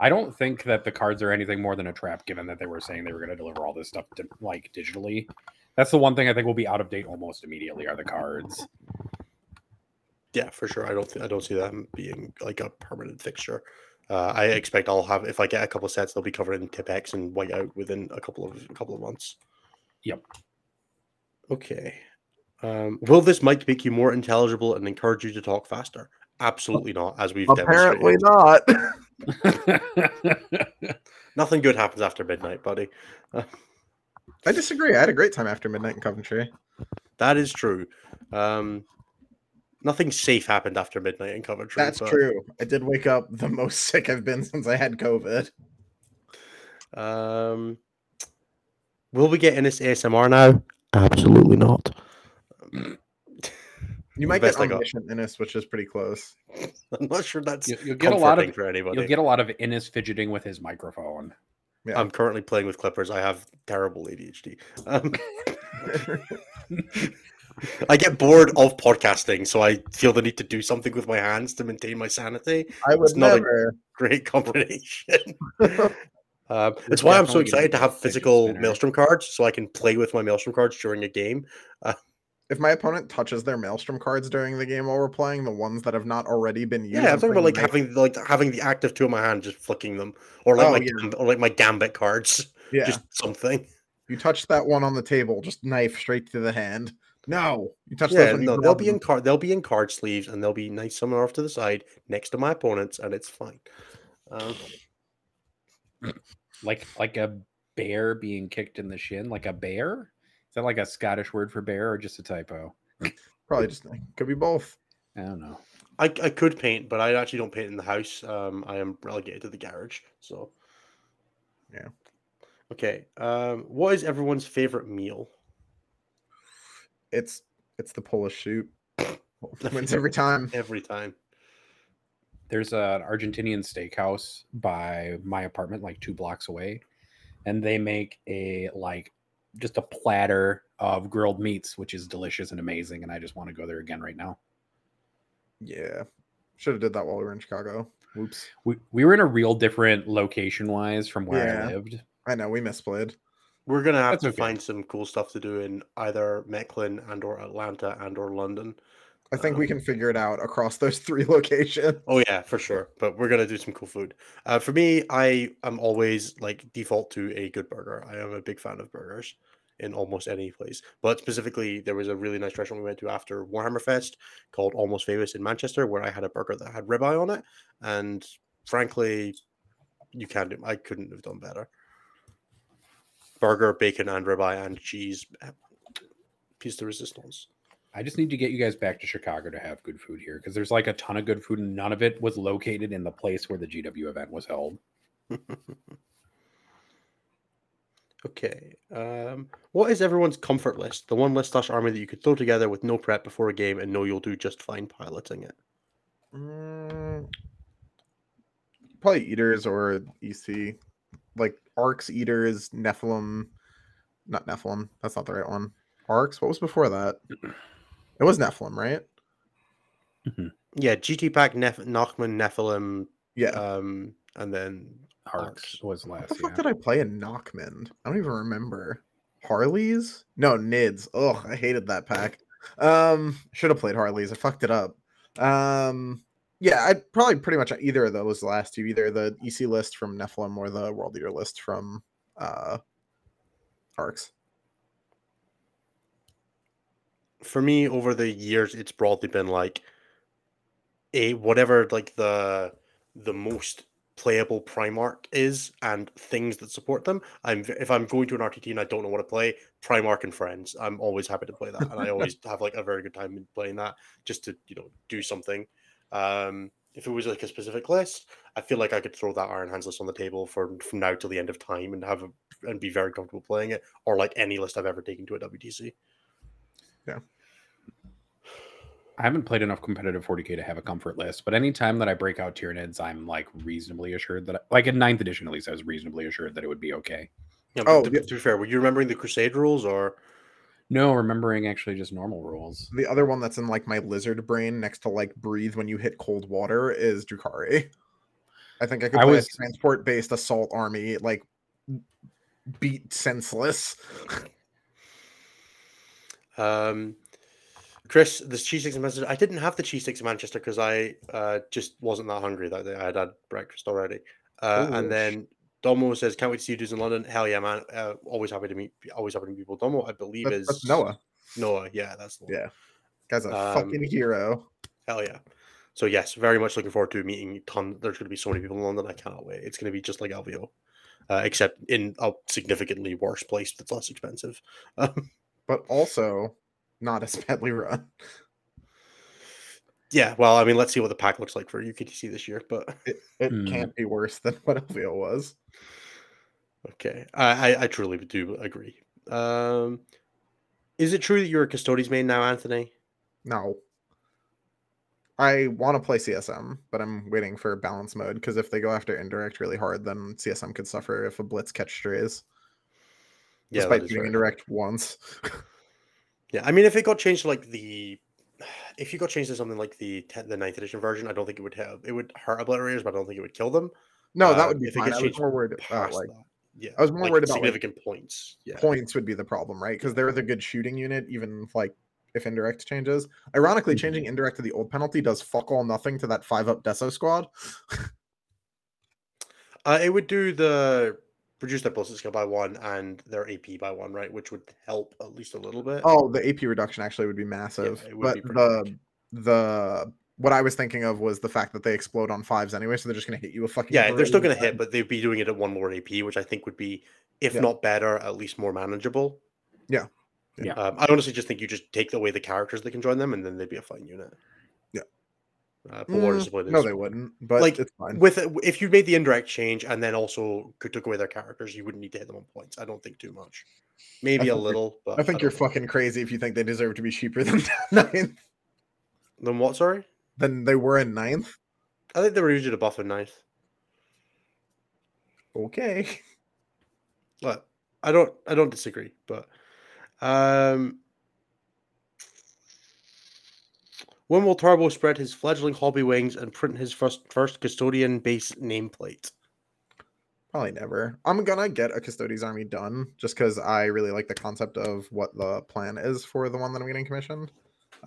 I don't think that the cards are anything more than a trap, given that they were saying they were going to deliver all this stuff to, like digitally. That's the one thing I think will be out of date almost immediately are the cards. Yeah, for sure. I don't think I don't see them being like a permanent fixture. Uh, I expect I'll have if I get a couple of sets, they'll be covered in Tipex and Whiteout within a couple of a couple of months. Yep. Okay. Um, will this mic make you more intelligible and encourage you to talk faster? Absolutely not, as we've Apparently demonstrated. not. Nothing good happens after midnight, buddy. I disagree. I had a great time after midnight in Coventry. That is true. Um, nothing safe happened after midnight in Coventry. That's but, true. I did wake up the most sick I've been since I had COVID. Um, will we get Innes ASMR now? Absolutely not. You might Best get I got. omniscient Innes, which is pretty close. I'm not sure that's You- you'll get a lot of comforting for anybody. You'll get a lot of Innes fidgeting with his microphone. Yeah. I'm currently playing with clippers. I have terrible ADHD. Um, I get bored of podcasting, so I feel the need to do something with my hands to maintain my sanity. I was It's not a- never. Great combination. Um, You're that's why I'm so excited to have physical. Maelstrom cards, so I can play with my Maelstrom cards during a game. If my opponent touches their Maelstrom cards during the game while we're playing, the ones that have not already been used. Yeah, I'm talking about like putting having like having the active two in my hand, just flicking them, or like Oh, my yeah. gam- or like my gambit cards, yeah. just something. you touch that one on the table, just knife straight to the hand. No, you touch Yeah, those no, they'll be in card. They'll be in card sleeves, and they'll be nice somewhere off to the side next to my opponents, and it's fine. Um, Like like a bear being kicked in the shin, like a bear. Is that like a Scottish word for bear or just a typo? Probably just could be both. I don't know. I I could paint, but I actually don't paint in the house. Um, I am relegated to the garage. So, Yeah. Okay. Um, what is everyone's favorite meal? It's it's the Polish soup. Wins every time. Every time. There's an Argentinian steakhouse by my apartment, like two blocks away, and they make a like just a platter of grilled meats, which is delicious and amazing. And I just want to go there again right now. Yeah. Should have did that while we were in Chicago. Whoops. We, we were in a real different location wise from where Yeah. I lived. I know we misplayed. We're gonna have That's to okay. find some cool stuff to do in either Mechlin and or Atlanta and or London. I think we Um, can figure it out across those three locations. Oh yeah, for sure. But we're gonna do some cool food. Uh, for me, I am always like default to a good burger. I am a big fan of burgers in almost any place. But specifically, there was a really nice restaurant we went to after Warhammer Fest called Almost Famous in Manchester, where I had a burger that had ribeye on it, and frankly, you can't do. I couldn't have done better. Burger, bacon, and ribeye and cheese. eh, Piece de resistance. I just need to get you guys back to Chicago to have good food here because there's like a ton of good food and none of it was located in the place where the GW event was held. Okay. Um, what is everyone's comfort list? The one list slash army that you could throw together with no prep before a game and know you'll do just fine piloting it. Mm, probably eaters or EC, like arks, eaters, Nephilim, not Nephilim. That's not the right one. Arks. What was before that? It was Nephilim, right? Yeah, GT Pack, Nef- Nachmund, Nephilim, Yeah. um, and then Arks was last. What the fuck Yeah. did I play in Nachmund? I don't even remember. Harleys? No, Nids. Ugh, I hated that pack. Um, should have played Harleys. I fucked it up. Um, yeah, I'd probably pretty much either of those last two, either the EC list from Nephilim or the World Eater list from uh Arks. for me over the years it's broadly been like a whatever like the the most playable primarch is and things that support them i'm if i'm going to an rtt and i don't know what to play primarch and friends i'm always happy to play that and i always have like a very good time in playing that just to you know do something um if it was like a specific list i feel like i could throw that iron hands list on the table for from now till the end of time and have a, and be very comfortable playing it or like any list i've ever taken to a wtc Yeah. I haven't played enough competitive 40k to have a comfort list, but anytime that I break out Tyranids, I'm like reasonably assured that, like in ninth edition at least, I was reasonably assured that it would be okay. Yeah, Oh, to, yeah. to be fair, were you remembering the Crusade rules or? No, remembering actually just normal rules. The other one that's in like my lizard brain next to like breathe when you hit cold water is Drukari. I think I could I play was- a transport based assault army like beat senseless. Um, Chris, the cheese sticks in Manchester. I didn't have the cheese sticks in Manchester because I uh, just wasn't that hungry that day. I had had breakfast already. Uh, Ooh. and then Domo says, "Can't wait to see you dudes in London." Hell yeah, man! Uh, always happy to meet. Always happy to meet people. Domo, I believe That's, is that's Noah. Noah, yeah, that's the one. Yeah. Guy's a Um, fucking hero. Hell yeah. So yes, very much looking forward to meeting ton. There's going to be so many people in London. I cannot wait. It's going to be just like LVO, uh, except in a significantly worse place that's less expensive. Um, But also not as badly run. Yeah, well, I mean, let's see what the pack looks like for UKTC this year. But It, it Hmm. can't be worse than what LVO was. okay, I, I, I truly do agree. Um, is it true that you're a Custodes main now, Anthony? No. I want to play CSM, but I'm waiting for balance mode because if they go after indirect really hard, then CSM could suffer if a blitz catch strays. Yeah, despite is doing very- indirect once. Yeah, I mean, if it got changed to like the, if you got changed to something like the te- the ninth edition version, I don't think it would have. It would hurt obliterators, but I don't think it would kill them. No, that Uh, would be if it fine. I was more worried about like that, yeah, I was more worried about, like, significant points. Yeah, points would be the problem, right? Because they're the good shooting unit, even like if indirect changes. Ironically, Mhm. changing indirect to the old penalty does fuck all nothing to that five up Deso squad. uh, it would do the reduce their ballistic skill by one and their AP by one, right? Which would help at least a little bit. Oh, the AP reduction actually would be massive. it would but be the big. the what I was thinking of was the fact that they explode on fives anyway, so they're just gonna hit you with fucking. yeah, they're still going to hit, but they'd be doing it at one more AP, which I think would be, if Yeah. not better, at least more manageable. Yeah. Yeah. Um, I honestly just think you just take away the characters that can join them, and then they'd be a fine unit. Uh, but Mm, Discipline no, they wouldn't. But Like, it's fine. with if you made the indirect change and then also could took away their characters, you wouldn't need to hit them on points. I don't think too much. Maybe a little, but I think you're know. fucking crazy if you think they deserve to be cheaper than ninth Than what? Sorry, than they were in ninth. I think they were usually a buff in ninth. Okay. What? I don't I don't disagree, but um when will Turbo spread his fledgling hobby wings and print his first first custodian base nameplate? Probably never. I'm gonna get a Custodes army done just because I really like the concept of what the plan is for the one that I'm getting commissioned.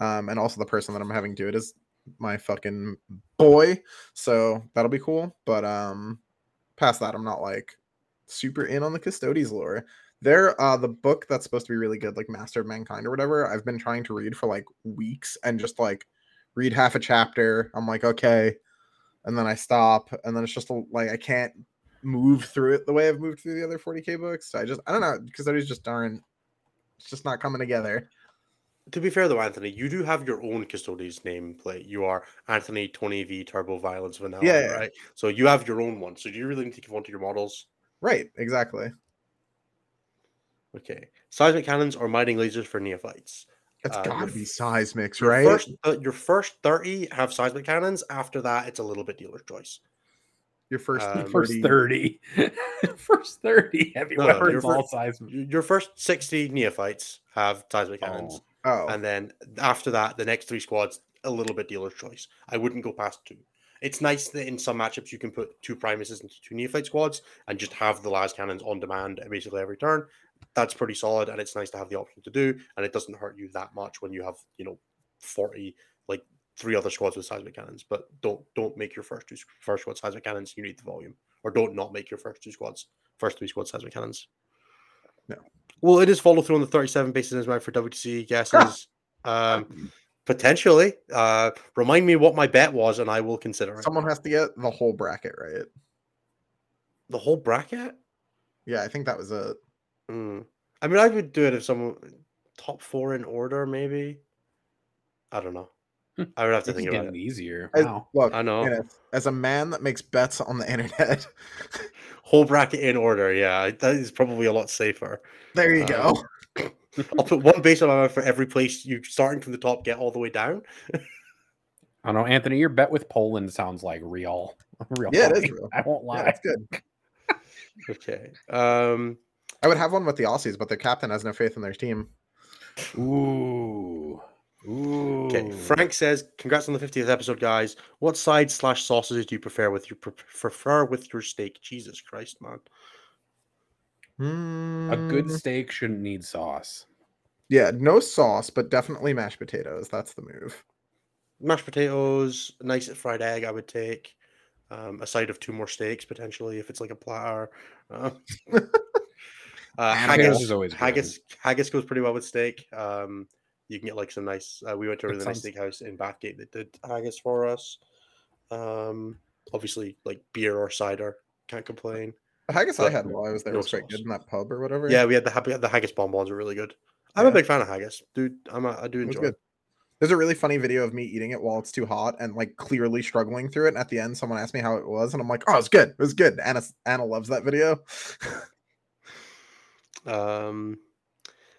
Um, and also the person that I'm having do it is my fucking boy. So that'll be cool. But um past that, I'm not like super in on the Custodes lore. There, uh, the book that's supposed to be really good, like Master of Mankind or whatever, I've been trying to read for like weeks and just like read half a chapter. I'm like, okay. And then I stop, and then it's just like I can't move through it the way I've moved through the other 40k books. I just I don't know because those just aren't. It's just not coming together. To be fair though, Anthony, you do have your own Custodes nameplate. You are Anthony 20V Turbo Violence Vanilla, Yeah, yeah. right? So you have your own one. So do you really need to give one to your models? Right, exactly. Okay. Seismic cannons or mining lasers for neophytes. It's Uh, gotta be f- seismics, Your right? First, uh, your first 30 have seismic cannons. After that, it's a little bit dealer's choice. Your first, um, First 30 30. First 30 heavy No, no, weapons, your all first- size. Y- Your first 60 neophytes have seismic cannons. Oh, Oh, And then after that, the next three squads, a little bit dealer's choice. I wouldn't go past two. It's nice that in some matchups you can put two Primuses into two Neophyte squads and just have the las cannons on demand basically every turn. That's pretty solid, and it's nice to have the option to do, and it doesn't hurt you that much when you have you know forty like three other squads with seismic cannons. But don't don't make your first two first squad seismic cannons. You need the volume, or don't not make your first two squads first three squad seismic cannons. No. Well, it is follow through on the thirty-seven bases as well for WTC guesses. um, potentially. Uh, remind me what my bet was, and I will consider it. someone has to get the whole bracket right. the whole bracket. Yeah, I think that was it. Hmm. I mean, I would do it if someone top four in order, maybe. I don't know. Hmm. I would have to it's think about getting it. easier. As- Wow. look, I know. Kenneth, as a man that makes bets on the internet, Whole bracket in order. Yeah, that is probably a lot safer. there you Um, go. I'll put one base on my mind for every place you starting from the top, get all the way down. I don't know, Anthony. Your bet with Poland sounds like real. Real. Yeah, it is real. I won't Yeah, lie. that's good. Okay. Um. I would have one with the Aussies, but their captain has no faith in their team. Ooh. Ooh. Okay. Frank says, "Congrats on the 50th episode, guys. What side slash sausages do you prefer with your prefer with your steak? Jesus Christ, man. A good steak shouldn't need sauce. yeah, no sauce, but definitely mashed potatoes. That's the move. Mashed potatoes, a nice fried egg. I would take um, a side of two more steaks potentially if it's like a platter. Uh, uh, Haggis is always good. haggis haggis goes pretty well with steak. Um, you can get like some nice. Uh, we went to a really nice sounds- steakhouse in Bathgate that did haggis for us. Um, obviously, like beer or cider, can't complain. The haggis I had while I was there no was quite good in that pub or whatever. Yeah, we had the happy the haggis bonbons were really good. I'm a big fan of haggis, dude. I'm a, I do enjoy. good. it. There's a really funny video of me eating it while it's too hot and like clearly struggling through it. And at the end, someone asked me how it was, and I'm like, "Oh, it's good. It was good." Anna Anna loves that video. Um,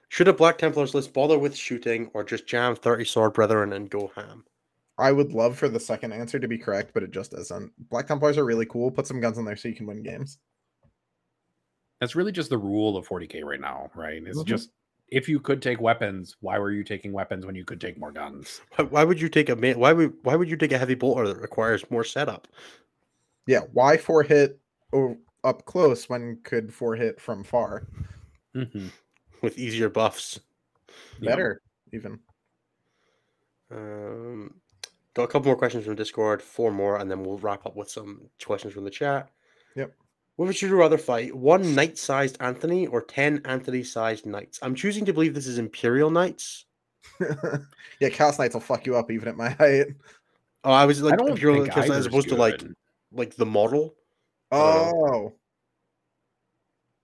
should a Black Templars list bother with shooting or just jam 30 sword brethren and go ham? I would love for the second answer to be correct, but it just isn't. Black Templars are really cool. Put some guns in there so you can win games. That's really just the rule of 40k right now, right? It's Mhm. just if you could take weapons, why were you taking weapons when you could take more guns? Why, why would you take a ma- why would why would you take a heavy bolter that requires more setup? Yeah, why four hit up close when could four hit from far? Mhm. with easier buffs? Yeah. Better even. Um, got a couple more questions from Discord, four more, and then we'll wrap up with some questions from the chat. Yep. What would you rather fight? One knight-sized Anthony or ten Anthony-sized knights? I'm choosing to believe this is Imperial Knights. yeah, Chaos Knights will fuck you up even at my height. Oh, I was like I don't Imperial think Knights as either's opposed to like like the model. I don't Oh.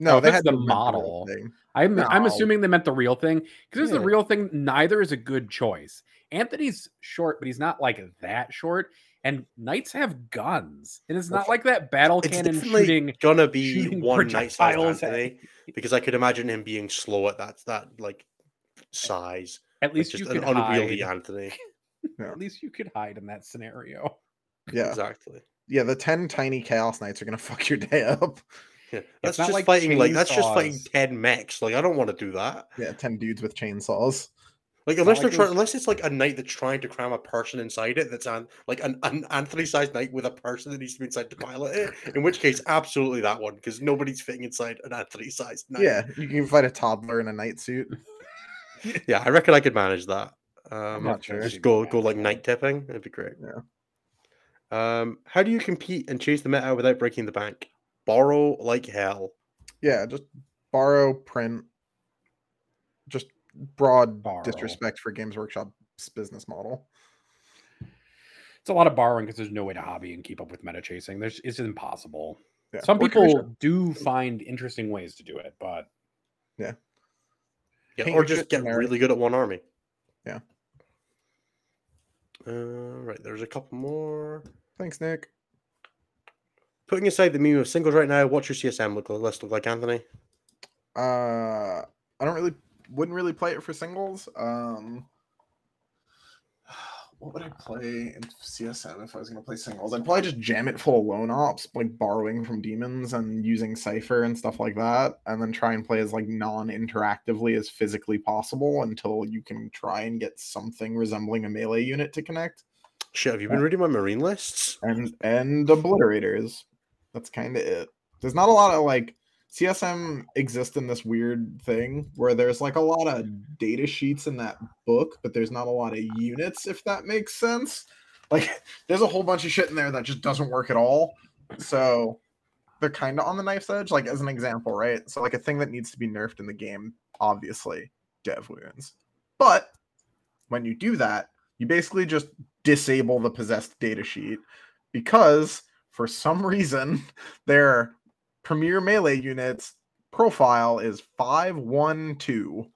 No, Oh, they that's had the to invent model. thing. I'm I'm assuming they meant the real thing because it's the real thing. Neither is a good choice. Anthony's short, but he's not like that short. And knights have guns, and it's not like that battle It's cannon definitely shooting. gonna be shooting one knight-sized projectiles at- Anthony because I could imagine him being slow at that that like size. At Like least just you an could unwieldy hide. Anthony. At least you could hide in that scenario. Yeah. Exactly. Yeah, the 10 tiny Chaos Knights are going to fuck your day up. Yeah, that's not just like fighting like that's just fighting ten mechs. Like I don't want to do that. Yeah, ten dudes with chainsaws. Like unless they're trying, unless it's like a knight that's trying to cram a person inside it. That's an like an, an Anthony-sized knight with a person that needs to be inside to pilot it. In which case, absolutely that one because nobody's fitting inside an Anthony-sized knight. Yeah, you can fight a toddler in a night suit. yeah, I reckon I could manage that. Um, not sure. Just go go like night tipping. That'd be great. Yeah. Um, how do you compete and chase the meta without breaking the bank? Borrow like hell. Yeah, just borrow, print, just broad Borrow. disrespect for Games Workshop's business model. It's a lot of borrowing because there's no way to hobby and keep up with meta chasing. There's it's impossible. Yeah. Some or people commission. do find interesting ways to do it, but Yeah, Paint or just get generic. really good at one army. Yeah. Uh, right, there's a couple more. Thanks, Nick. Putting aside the meme of singles right now, what's your CSM look list look like, Anthony? Uh, I don't really, wouldn't really play it for singles. Um, what would I play in CSM if I was going to play singles? I'd probably just jam it full of lone ops, like borrowing from demons and using Cypher and stuff like that, and then try and play as like non-interactively as physically possible until you can try and get something resembling a melee unit to connect. Shit, have you been reading my marine lists? and and obliterators. That's kind of it. There's not a lot of like CSM exists in this weird thing where there's like a lot of data sheets in that book, but there's not a lot of units, if that makes sense. Like there's a whole bunch of shit in there that just doesn't work at all. So they're kind of on the knife's edge, like as an example, right? So like a thing that needs to be nerfed in the game, obviously, dev wounds. But when you do that, you basically just disable the possessed data sheet because for some reason their premier melee units profile is 512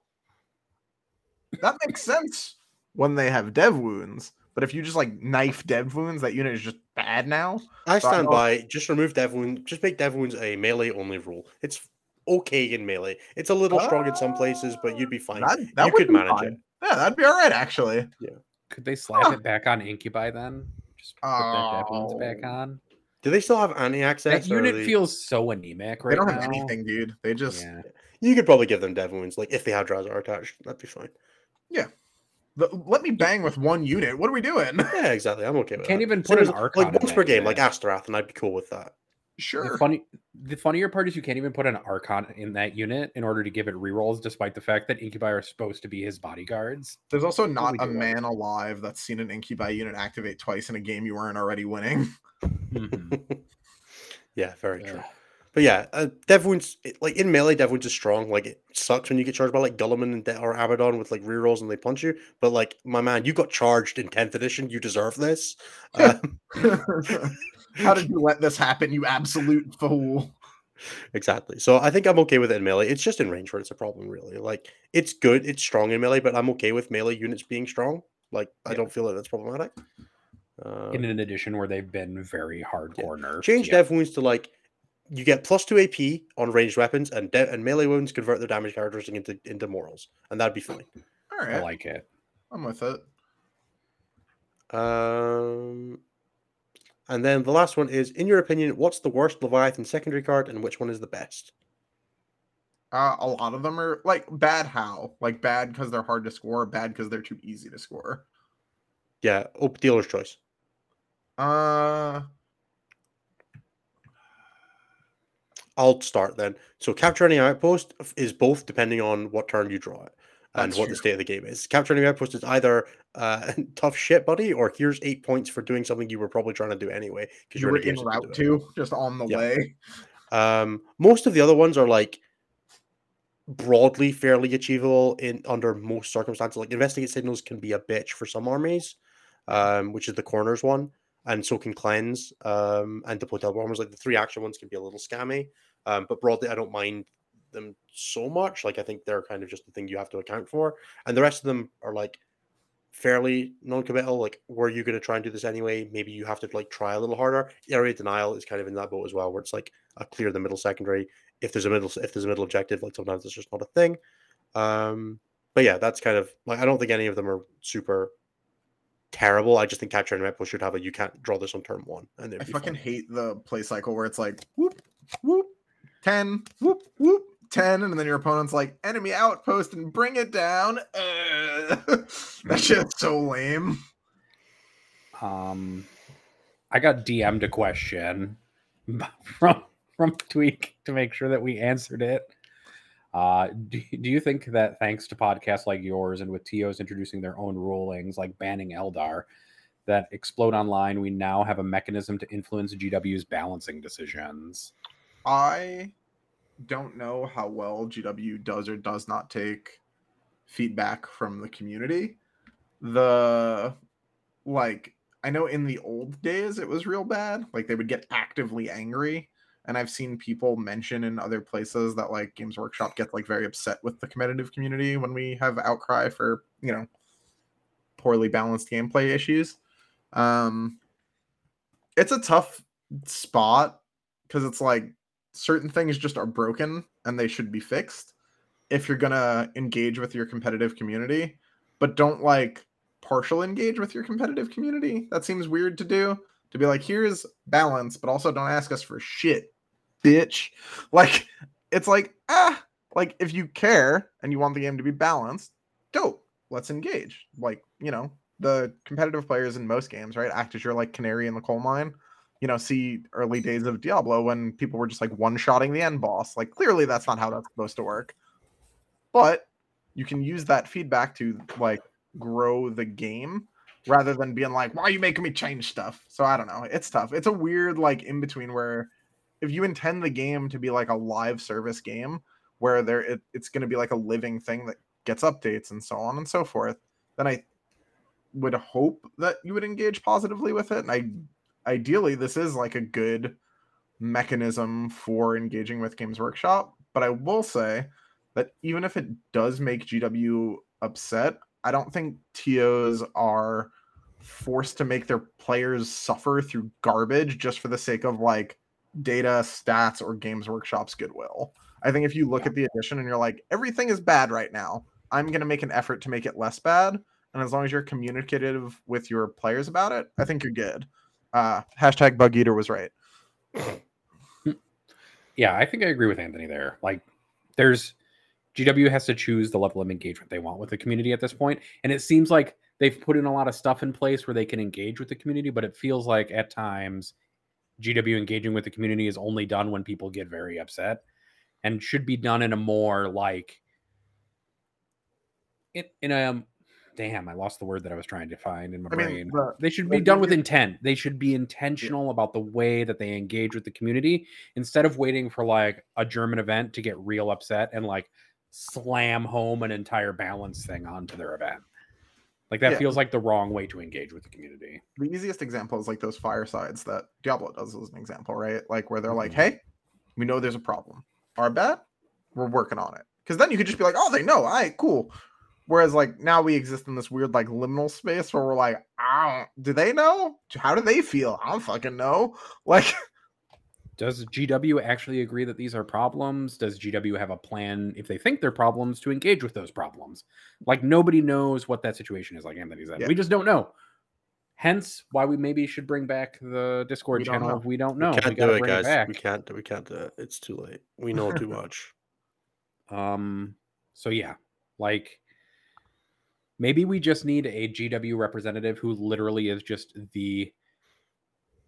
that makes sense when they have dev wounds but if you just like knife dev wounds that unit is just bad now I So I stand know- by. Just remove dev wounds, Just make dev wounds a melee only rule. It's okay in melee. It's a little strong in some places, but you'd be fine. that, that you could manage fine. it. yeah that'd be all right actually Yeah. could they slap Huh. it back on Incubi then? Just put that dev wounds back Oh. on. Do they still have anti access? That unit feels so anemic right they don't now. have anything dude they just Yeah. You could probably give them dev wounds, like if they have Drazhar attached. That'd be fine. the- let me bang with one unit what are we doing Yeah, exactly. I'm okay with that. Can't that. even Same put an as, Archon like once per game, unit. like Astaroth, and I'd be cool with that. Sure The funny, the funnier part is you can't even put an Archon in that unit in order to give it rerolls, despite the fact that Incubi are supposed to be his bodyguards. There's also not a do that. man alive that's seen an Incubi unit activate twice in a game you weren't already winning. Mhm. yeah, very true. But yeah, uh, Dev wounds, it- like in melee, Dev wounds is strong. Like it sucks when you get charged by like Guilliman and De- or Abaddon with like rerolls and they punch you. But like, my man, you got charged in 10th edition. You deserve this. Um, How did you let this happen, you absolute fool? exactly. So I think I'm okay with it in melee. It's just in range where it's a problem, really. Like it's good, it's strong in melee, but I'm okay with melee units being strong. Like I don't feel like that's problematic. Uh, in an edition where they've been very hardcore nerfed. change yeah. dev wounds to like you get plus two AP on ranged weapons, and de- and melee wounds convert their damage characteristic into into mortals, and that'd be fine. All I like it. I'm with it. Um, and then the last one is, in your opinion, what's the worst Leviathan secondary card, and which one is the best? Uh, a lot of them are like bad. How? Like bad because they're hard to score. Bad because they're too easy to score. Yeah, oh, dealer's choice. Uh, I'll start then. So capture any outpost is both depending on what turn you draw it and That's what true. the state of the game is. Capture any outpost is either uh, tough shit, buddy, or here's eight points for doing something you were probably trying to do anyway because you were in, a in game route to. to just on the Yeah. way. Um, most of the other ones are like broadly fairly achievable in under most circumstances. Like investigate signals can be a bitch for some armies, um, which is the corners one, and so can cleanse. Um, and deploy bombers. Like the three action ones can be a little scammy, um, but broadly I don't mind them so much. Like I think they're kind of just the thing you have to account for, and the rest of them are like fairly non-committal. Like, were you going to try and do this anyway? Maybe you have to like try a little harder. Area denial is kind of in that boat as well, where it's like a clear the middle secondary. If there's a middle, if there's a middle objective, like sometimes it's just not a thing. Um, but yeah, that's kind of like I don't think any of them are super terrible. I just think capture and outpost should have a you can't draw this on turn one, and I fucking fine. hate the play cycle where it's like whoop whoop 10, whoop, whoop, 10, and then your opponent's like, enemy outpost and bring it down. Uh, that shit's so lame. Um, I got DM'd a question from from Tweak to make sure that we answered it. Uh, do, do you think that thanks to podcasts like yours and with TOs introducing their own rulings like banning Eldar, that explode online, we now have a mechanism to influence GW's balancing decisions? I don't know how well GW does or does not take feedback from the community. The like I know in the old days it was real bad. Like they would get actively angry. And I've seen people mention in other places that like Games Workshop gets like very upset with the competitive community when we have outcry for, you know, poorly balanced gameplay issues. Um it's a tough spot because it's like certain things just are broken and they should be fixed if you're gonna engage with your competitive community, but don't like partial engage with your competitive community. That seems weird to do. To be like, here's balance, but also don't ask us for shit, bitch. Like, it's like, ah, like if you care and you want the game to be balanced, dope. Let's engage. Like, you know, the competitive players in most games, right, act as your like canary in the coal mine. You know, see early days of Diablo when people were just like one shotting the end boss. Like, clearly that's not how that's supposed to work. But you can use that feedback to like grow the game rather than being like, why are you making me change stuff? So I don't know. It's tough. It's a weird like in between where if you intend the game to be like a live service game where there it, it's going to be like a living thing that gets updates and so on and so forth, then I would hope that you would engage positively with it. And I ideally this is like a good mechanism for engaging with Games Workshop. But I will say that even if it does make GW upset, I don't think TOs are forced to make their players suffer through garbage just for the sake of like data, stats, or Games Workshop's goodwill. I think if you look Yeah. at the edition and you're like, everything is bad right now, I'm going to make an effort to make it less bad. And as long as you're communicative with your players about it, I think you're good. Uh, hashtag Bug Eater was right. Yeah, I think I agree with Anthony there. Like, there's GW has to choose the level of engagement they want with the community at this point, and it seems like they've put in a lot of stuff in place where they can engage with the community, but it feels like at times GW engaging with the community is only done when people get very upset, and should be done in a more like it in a damn. I lost the word that I was trying to find in my I brain. mean, the, They should be done with intent. They should be intentional about the way that they engage with the community instead of waiting for like a German event to get real upset and like slam home an entire balance thing onto their event. Like that Yeah. feels like the wrong way to engage with the community. the easiest example is like those firesides that Diablo does as an example, right? Like where they're like, Mhm. "Hey, we know there's a problem. Our bad. We're working on it." Because then you could just be like, "Oh, they know. All right, cool." Whereas like now we exist in this weird like liminal space where we're like, "I don't. Do they know? How do they feel? I don't fucking know." Like, Does GW actually agree that these are problems? Does GW have a plan if they think they're problems to engage with those problems? Like nobody knows what that situation is, like Anthony said. Yeah. We just don't know. Hence why we maybe should bring back the Discord We don't channel if we don't know. we can't gotta do it, guys. back. we can't. We can't do it. It's too late. We know too much. Um, so yeah, like maybe we just need a GW representative who literally is just the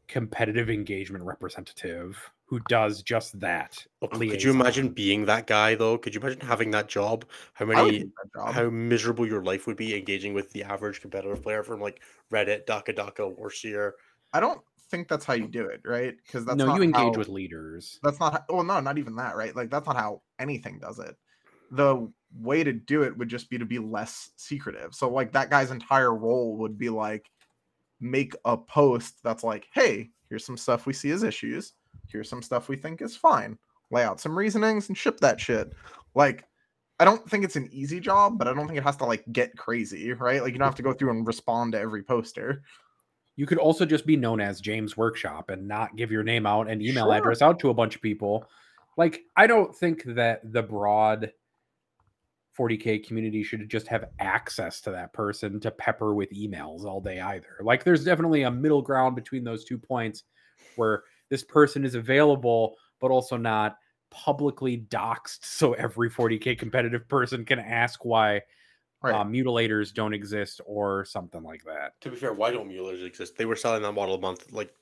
competitive engagement representative who does just that. Oh, could you imagine being that guy though? Could you imagine having that job? How many? job. How miserable your life would be engaging with the average competitive player from like Reddit, Dakka Dakka, Warseer. I don't think that's how you do it, right? Because that's no, not you engage how- with leaders. that's not how, well no not even that right like that's not how anything does it the way to do it would just be to be less secretive. So like that guy's entire role would be like make a post that's like hey here's some stuff we see as issues. Here's some stuff we think is fine. Lay out some reasonings and ship that shit. Like i don't think it's an easy job but i don't think it has to like get crazy right? Like you don't have to go through and respond to every poster. You could also just be known as James Workshop and not give your name out and email Sure. address out to a bunch of people. Like, I don't think that the broad 40K community should just have access to that person to pepper with emails all day either. Like, there's definitely a middle ground between those two points where this person is available, but also not publicly doxed so every 40k competitive person can ask why Right. uh, mutilators don't exist or something like that. To be fair, why don't mules exist? They were selling that model a month, like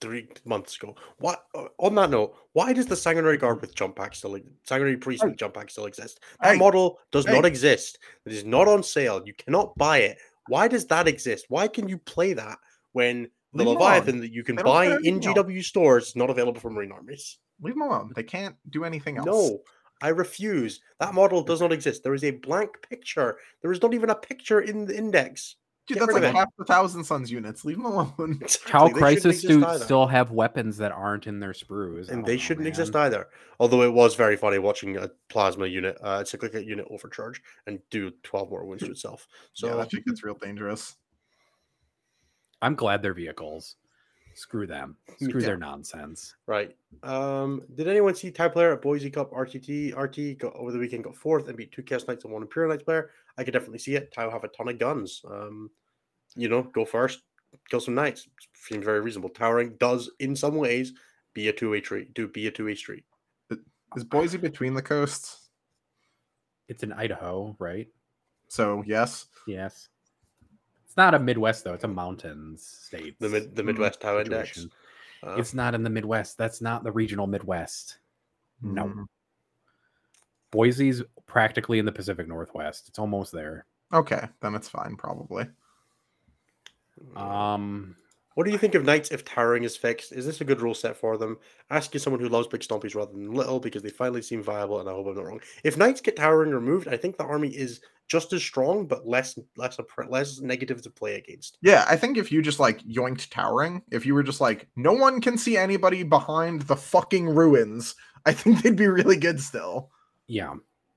three months ago. What? uh, On that note, why does the sanguinary guard with jump pack still, sanguinary priest Hey. with jump pack still exist? That Hey. model does not exist. It is not on sale. You cannot buy it. Why does that exist? Why can you play that when the Leave Leviathan that you can buy in else. GW stores is not available for Marine armies? Leave them alone. They can't do anything else. No, I refuse. That model does not exist. There is a blank picture. There is not even a picture in the index. Dude, Get that's like half the Thousand Suns units. Leave them alone. Tau Exactly, Crisis exist suits still have weapons that aren't in their sprues. And they know, shouldn't exist either. Although it was very funny watching a plasma unit, uh, a cyclic unit overcharge and do 12 more wounds to itself. So So yeah, I think it's real dangerous. I'm glad they're vehicles. Screw them. Screw Yeah. their nonsense. right. Um, did anyone see Tau player at Boise Cup RTT? RT got over the weekend got fourth and beat two Chaos Knights and one Imperial Knights player. I could definitely see it. Tau have a ton of guns. Um, you know, go first, kill some knights. Seems very reasonable. Towering does in some ways be a two-way street. Do be a two-way street. Is Boise between the coasts? It's in Idaho, right? So yes. Yes. It's not a Midwest though. It's a mountains state. The mid the Mm, Midwest Tau index. situation. Uh, It's not in the Midwest. That's not the regional Midwest. No. Mm, Boise's practically in the Pacific Northwest. It's almost there. Okay, then it's fine, probably. Um, What do you think of knights if towering is fixed? Is this a good rule set for them? Asking someone who loves big stompies rather than little because they finally seem viable, and I hope I'm not wrong. If knights get towering removed, I think the army is just as strong, but less less less negative to play against. Yeah, I think if you just like yoinked towering, if you were just like, no one can see anybody behind the fucking ruins, I think they'd be really good still. yeah,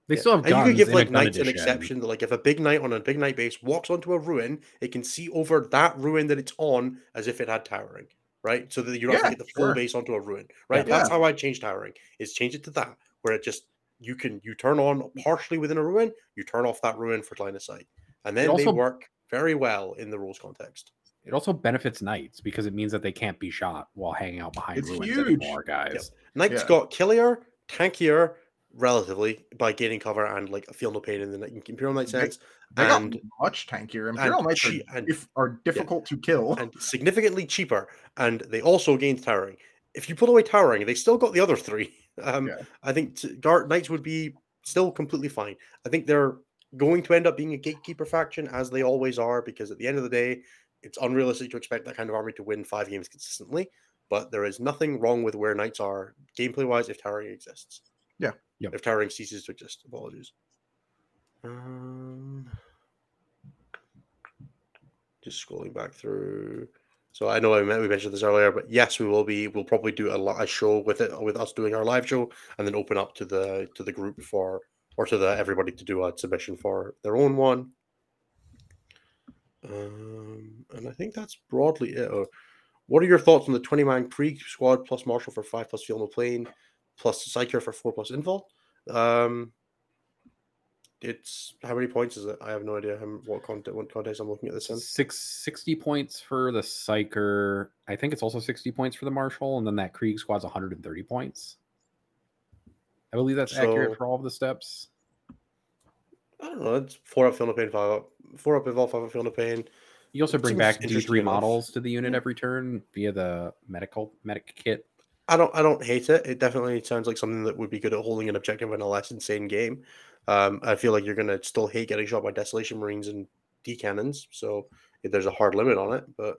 they Yeah. still have and guns. you could give like knights an exception that like if a big knight on a big knight base walks onto a ruin, it can see over that ruin that it's on as if it had towering, right? So that you don't have to get the full sure. base onto a ruin, right? Yeah. That's how I change towering. Is change it to that where it just you can you turn on partially within a ruin, you turn off that ruin for line of sight, and then they also- work very well in the rules context. It also benefits knights because it means that they can't be shot while hanging out behind It's ruins huge. anymore, guys. Knights Yeah. got killier, tankier, relatively by gaining cover and like feel no pain in the Imperial Knight sense, They and much tankier. Imperial Knights are, and- are difficult to kill. and significantly cheaper, and they also gained towering. If you pull away towering, they still got the other three. Um, Yeah. I think t- Guard Knights would be still completely fine. I think they're going to end up being a gatekeeper faction, as they always are, because at the end of the day, it's unrealistic to expect that kind of army to win five games consistently. But there is nothing wrong with where Knights are gameplay wise if towering exists. Yeah. Yep. If towering ceases to exist, apologies. Um, just scrolling back through. So I know I we mentioned this earlier, but yes, we will be. We'll probably do a, a show with it, with us doing our live show, and then open up to the to the group for or to the everybody to do a submission for their own one. Um, and I think that's broadly it. Uh, what are your thoughts on the twenty man Krieg squad plus Marshal for five plus Feel No Pain plus Psyker for four plus Invul? Um, it's how many points is it? I have no idea how, what context what context I'm looking at this in. Six, 60 points for the Psyker. I think it's also 60 points for the Marshal, and then that Krieg squad's 130 points. I believe that's So- accurate for all of the steps. I don't know. It's four up Feel No Pain, five up, four up Invul, five up Feel No Pain. You also bring back interesting D3 enough. models to the unit every turn via the medical medic kit. I don't I don't hate it. It definitely sounds like something that would be good at holding an objective in a less insane game. Um, I feel like you're gonna still hate getting shot by Desolation Marines and D cannons, so if there's a hard limit on it, but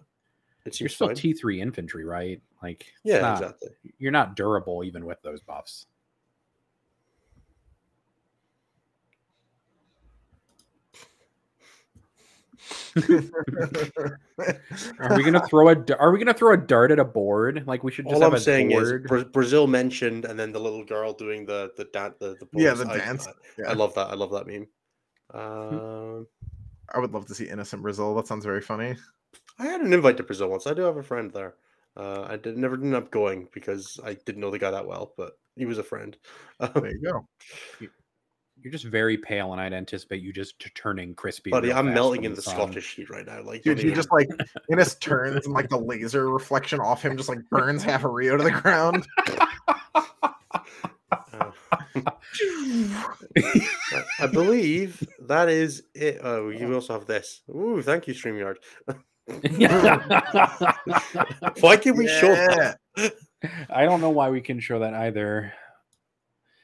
it You're still. T3 infantry, right? Like, yeah, not- exactly. You're not durable even with those buffs. Are we gonna throw a d- Are we gonna throw a dart at a board? Like we should just All have I'm a saying board. is Bra- Brazil mentioned, and then the little girl doing the the dan- the, the Yeah, the I- dance. I, Yeah. I love that. I love that meme. Um, I would love to see innocent Brazil. That sounds very funny. I had an invite to Brazil once. I do have a friend there. Uh, I did never ended up going because I didn't know the guy that well, but he was a friend. Um, There you go. You're just very pale, and I'd anticipate you just t- turning crispy. buddy, I'm melting in the sun. Scottish heat right now. Like, Dude, don't he just like Innes turns and like the laser reflection off him just like burns half a Rio to the ground. Uh, I believe that is it. Oh, you also have this. Ooh, thank you, StreamYard. Why can we show that? I don't know why we can show that either.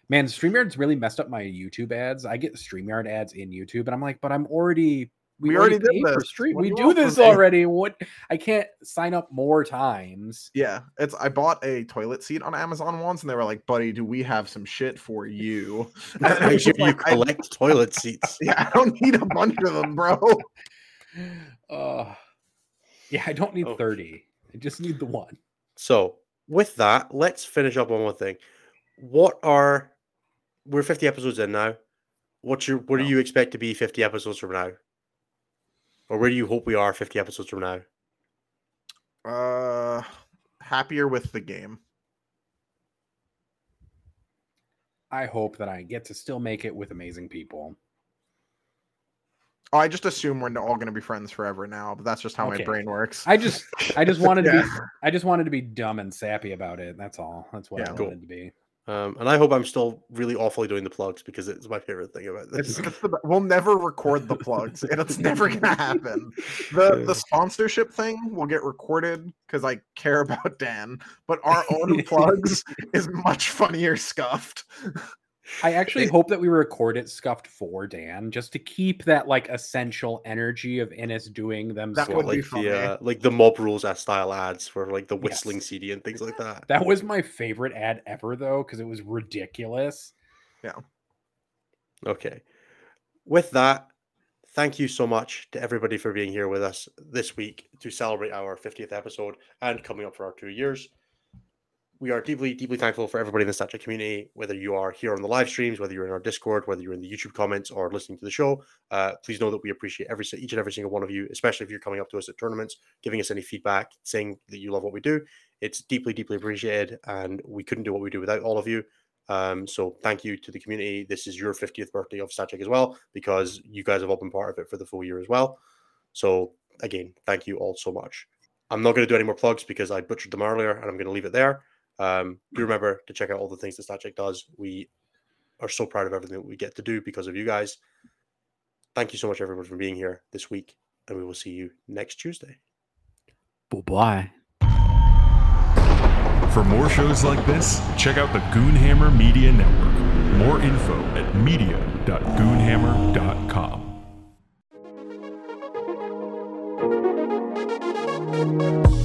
Man, StreamYard's really messed up my YouTube ads. I get StreamYard ads in YouTube, and I'm like, but I'm already We already did this. Stream. What We do do this me? already. What? I can't sign up more times. Yeah, it's I bought a toilet seat on Amazon once, and they were like, "Buddy, do we have some shit for you?" And I I was hear just you like, I- collect toilet seats. yeah, I don't need a bunch of them, bro. Uh, yeah, I don't need Oh. 30. I just need the one. So, with that, let's finish up on one thing. What are we're 50 episodes in now? What's your what do you expect to be 50 episodes from now? Or where do you hope we are 50 episodes from now? Uh, happier with the game. I hope that I get to still make it with amazing people. Oh, I just assume we're all going to be friends forever now, but that's just how Okay. my brain works. I just I just wanted to be I just wanted to be dumb and sappy about it. That's all. That's what Yeah. I Cool. wanted to be. Um, and I hope I'm still really awfully doing the plugs because it's my favorite thing about It's, this. it's the, we'll never record the plugs, and it's never gonna happen. The the sponsorship thing will get recorded because I care about Dan, but our own plugs is much funnier scuffed. I actually hope that we record it scuffed for Dan just to keep that like essential energy of Innes doing them. That so- would be like funny. the uh, like the mob rules as style ads for like the whistling Yes. CD and things like that. That was my favorite ad ever though because it was ridiculous. Yeah. Okay. With that, thank you so much to everybody for being here with us this week to celebrate our 50th episode and coming up for our two years. We are deeply, deeply thankful for everybody in the StatCheck community, whether you are here on the live streams, whether you're in our Discord, whether you're in the YouTube comments or listening to the show. Uh, please know that we appreciate every each and every single one of you, especially if you're coming up to us at tournaments, giving us any feedback, saying that you love what we do. It's deeply, deeply appreciated, and we couldn't do what we do without all of you. Um, so thank you to the community. This is your 50th birthday of StatCheck as well, because you guys have all been part of it for the full year as well. So again, thank you all so much. I'm not going to do any more plugs because I butchered them earlier, and I'm going to leave it there. Um, do remember to check out all the things that StatCheck does. We are so proud of everything that we get to do because of you guys. Thank you so much, everyone, for being here this week, and we will see you next Tuesday. Bye. Bye. For more shows like this, check out the Goonhammer Media Network. More info at media.goonhammer.com.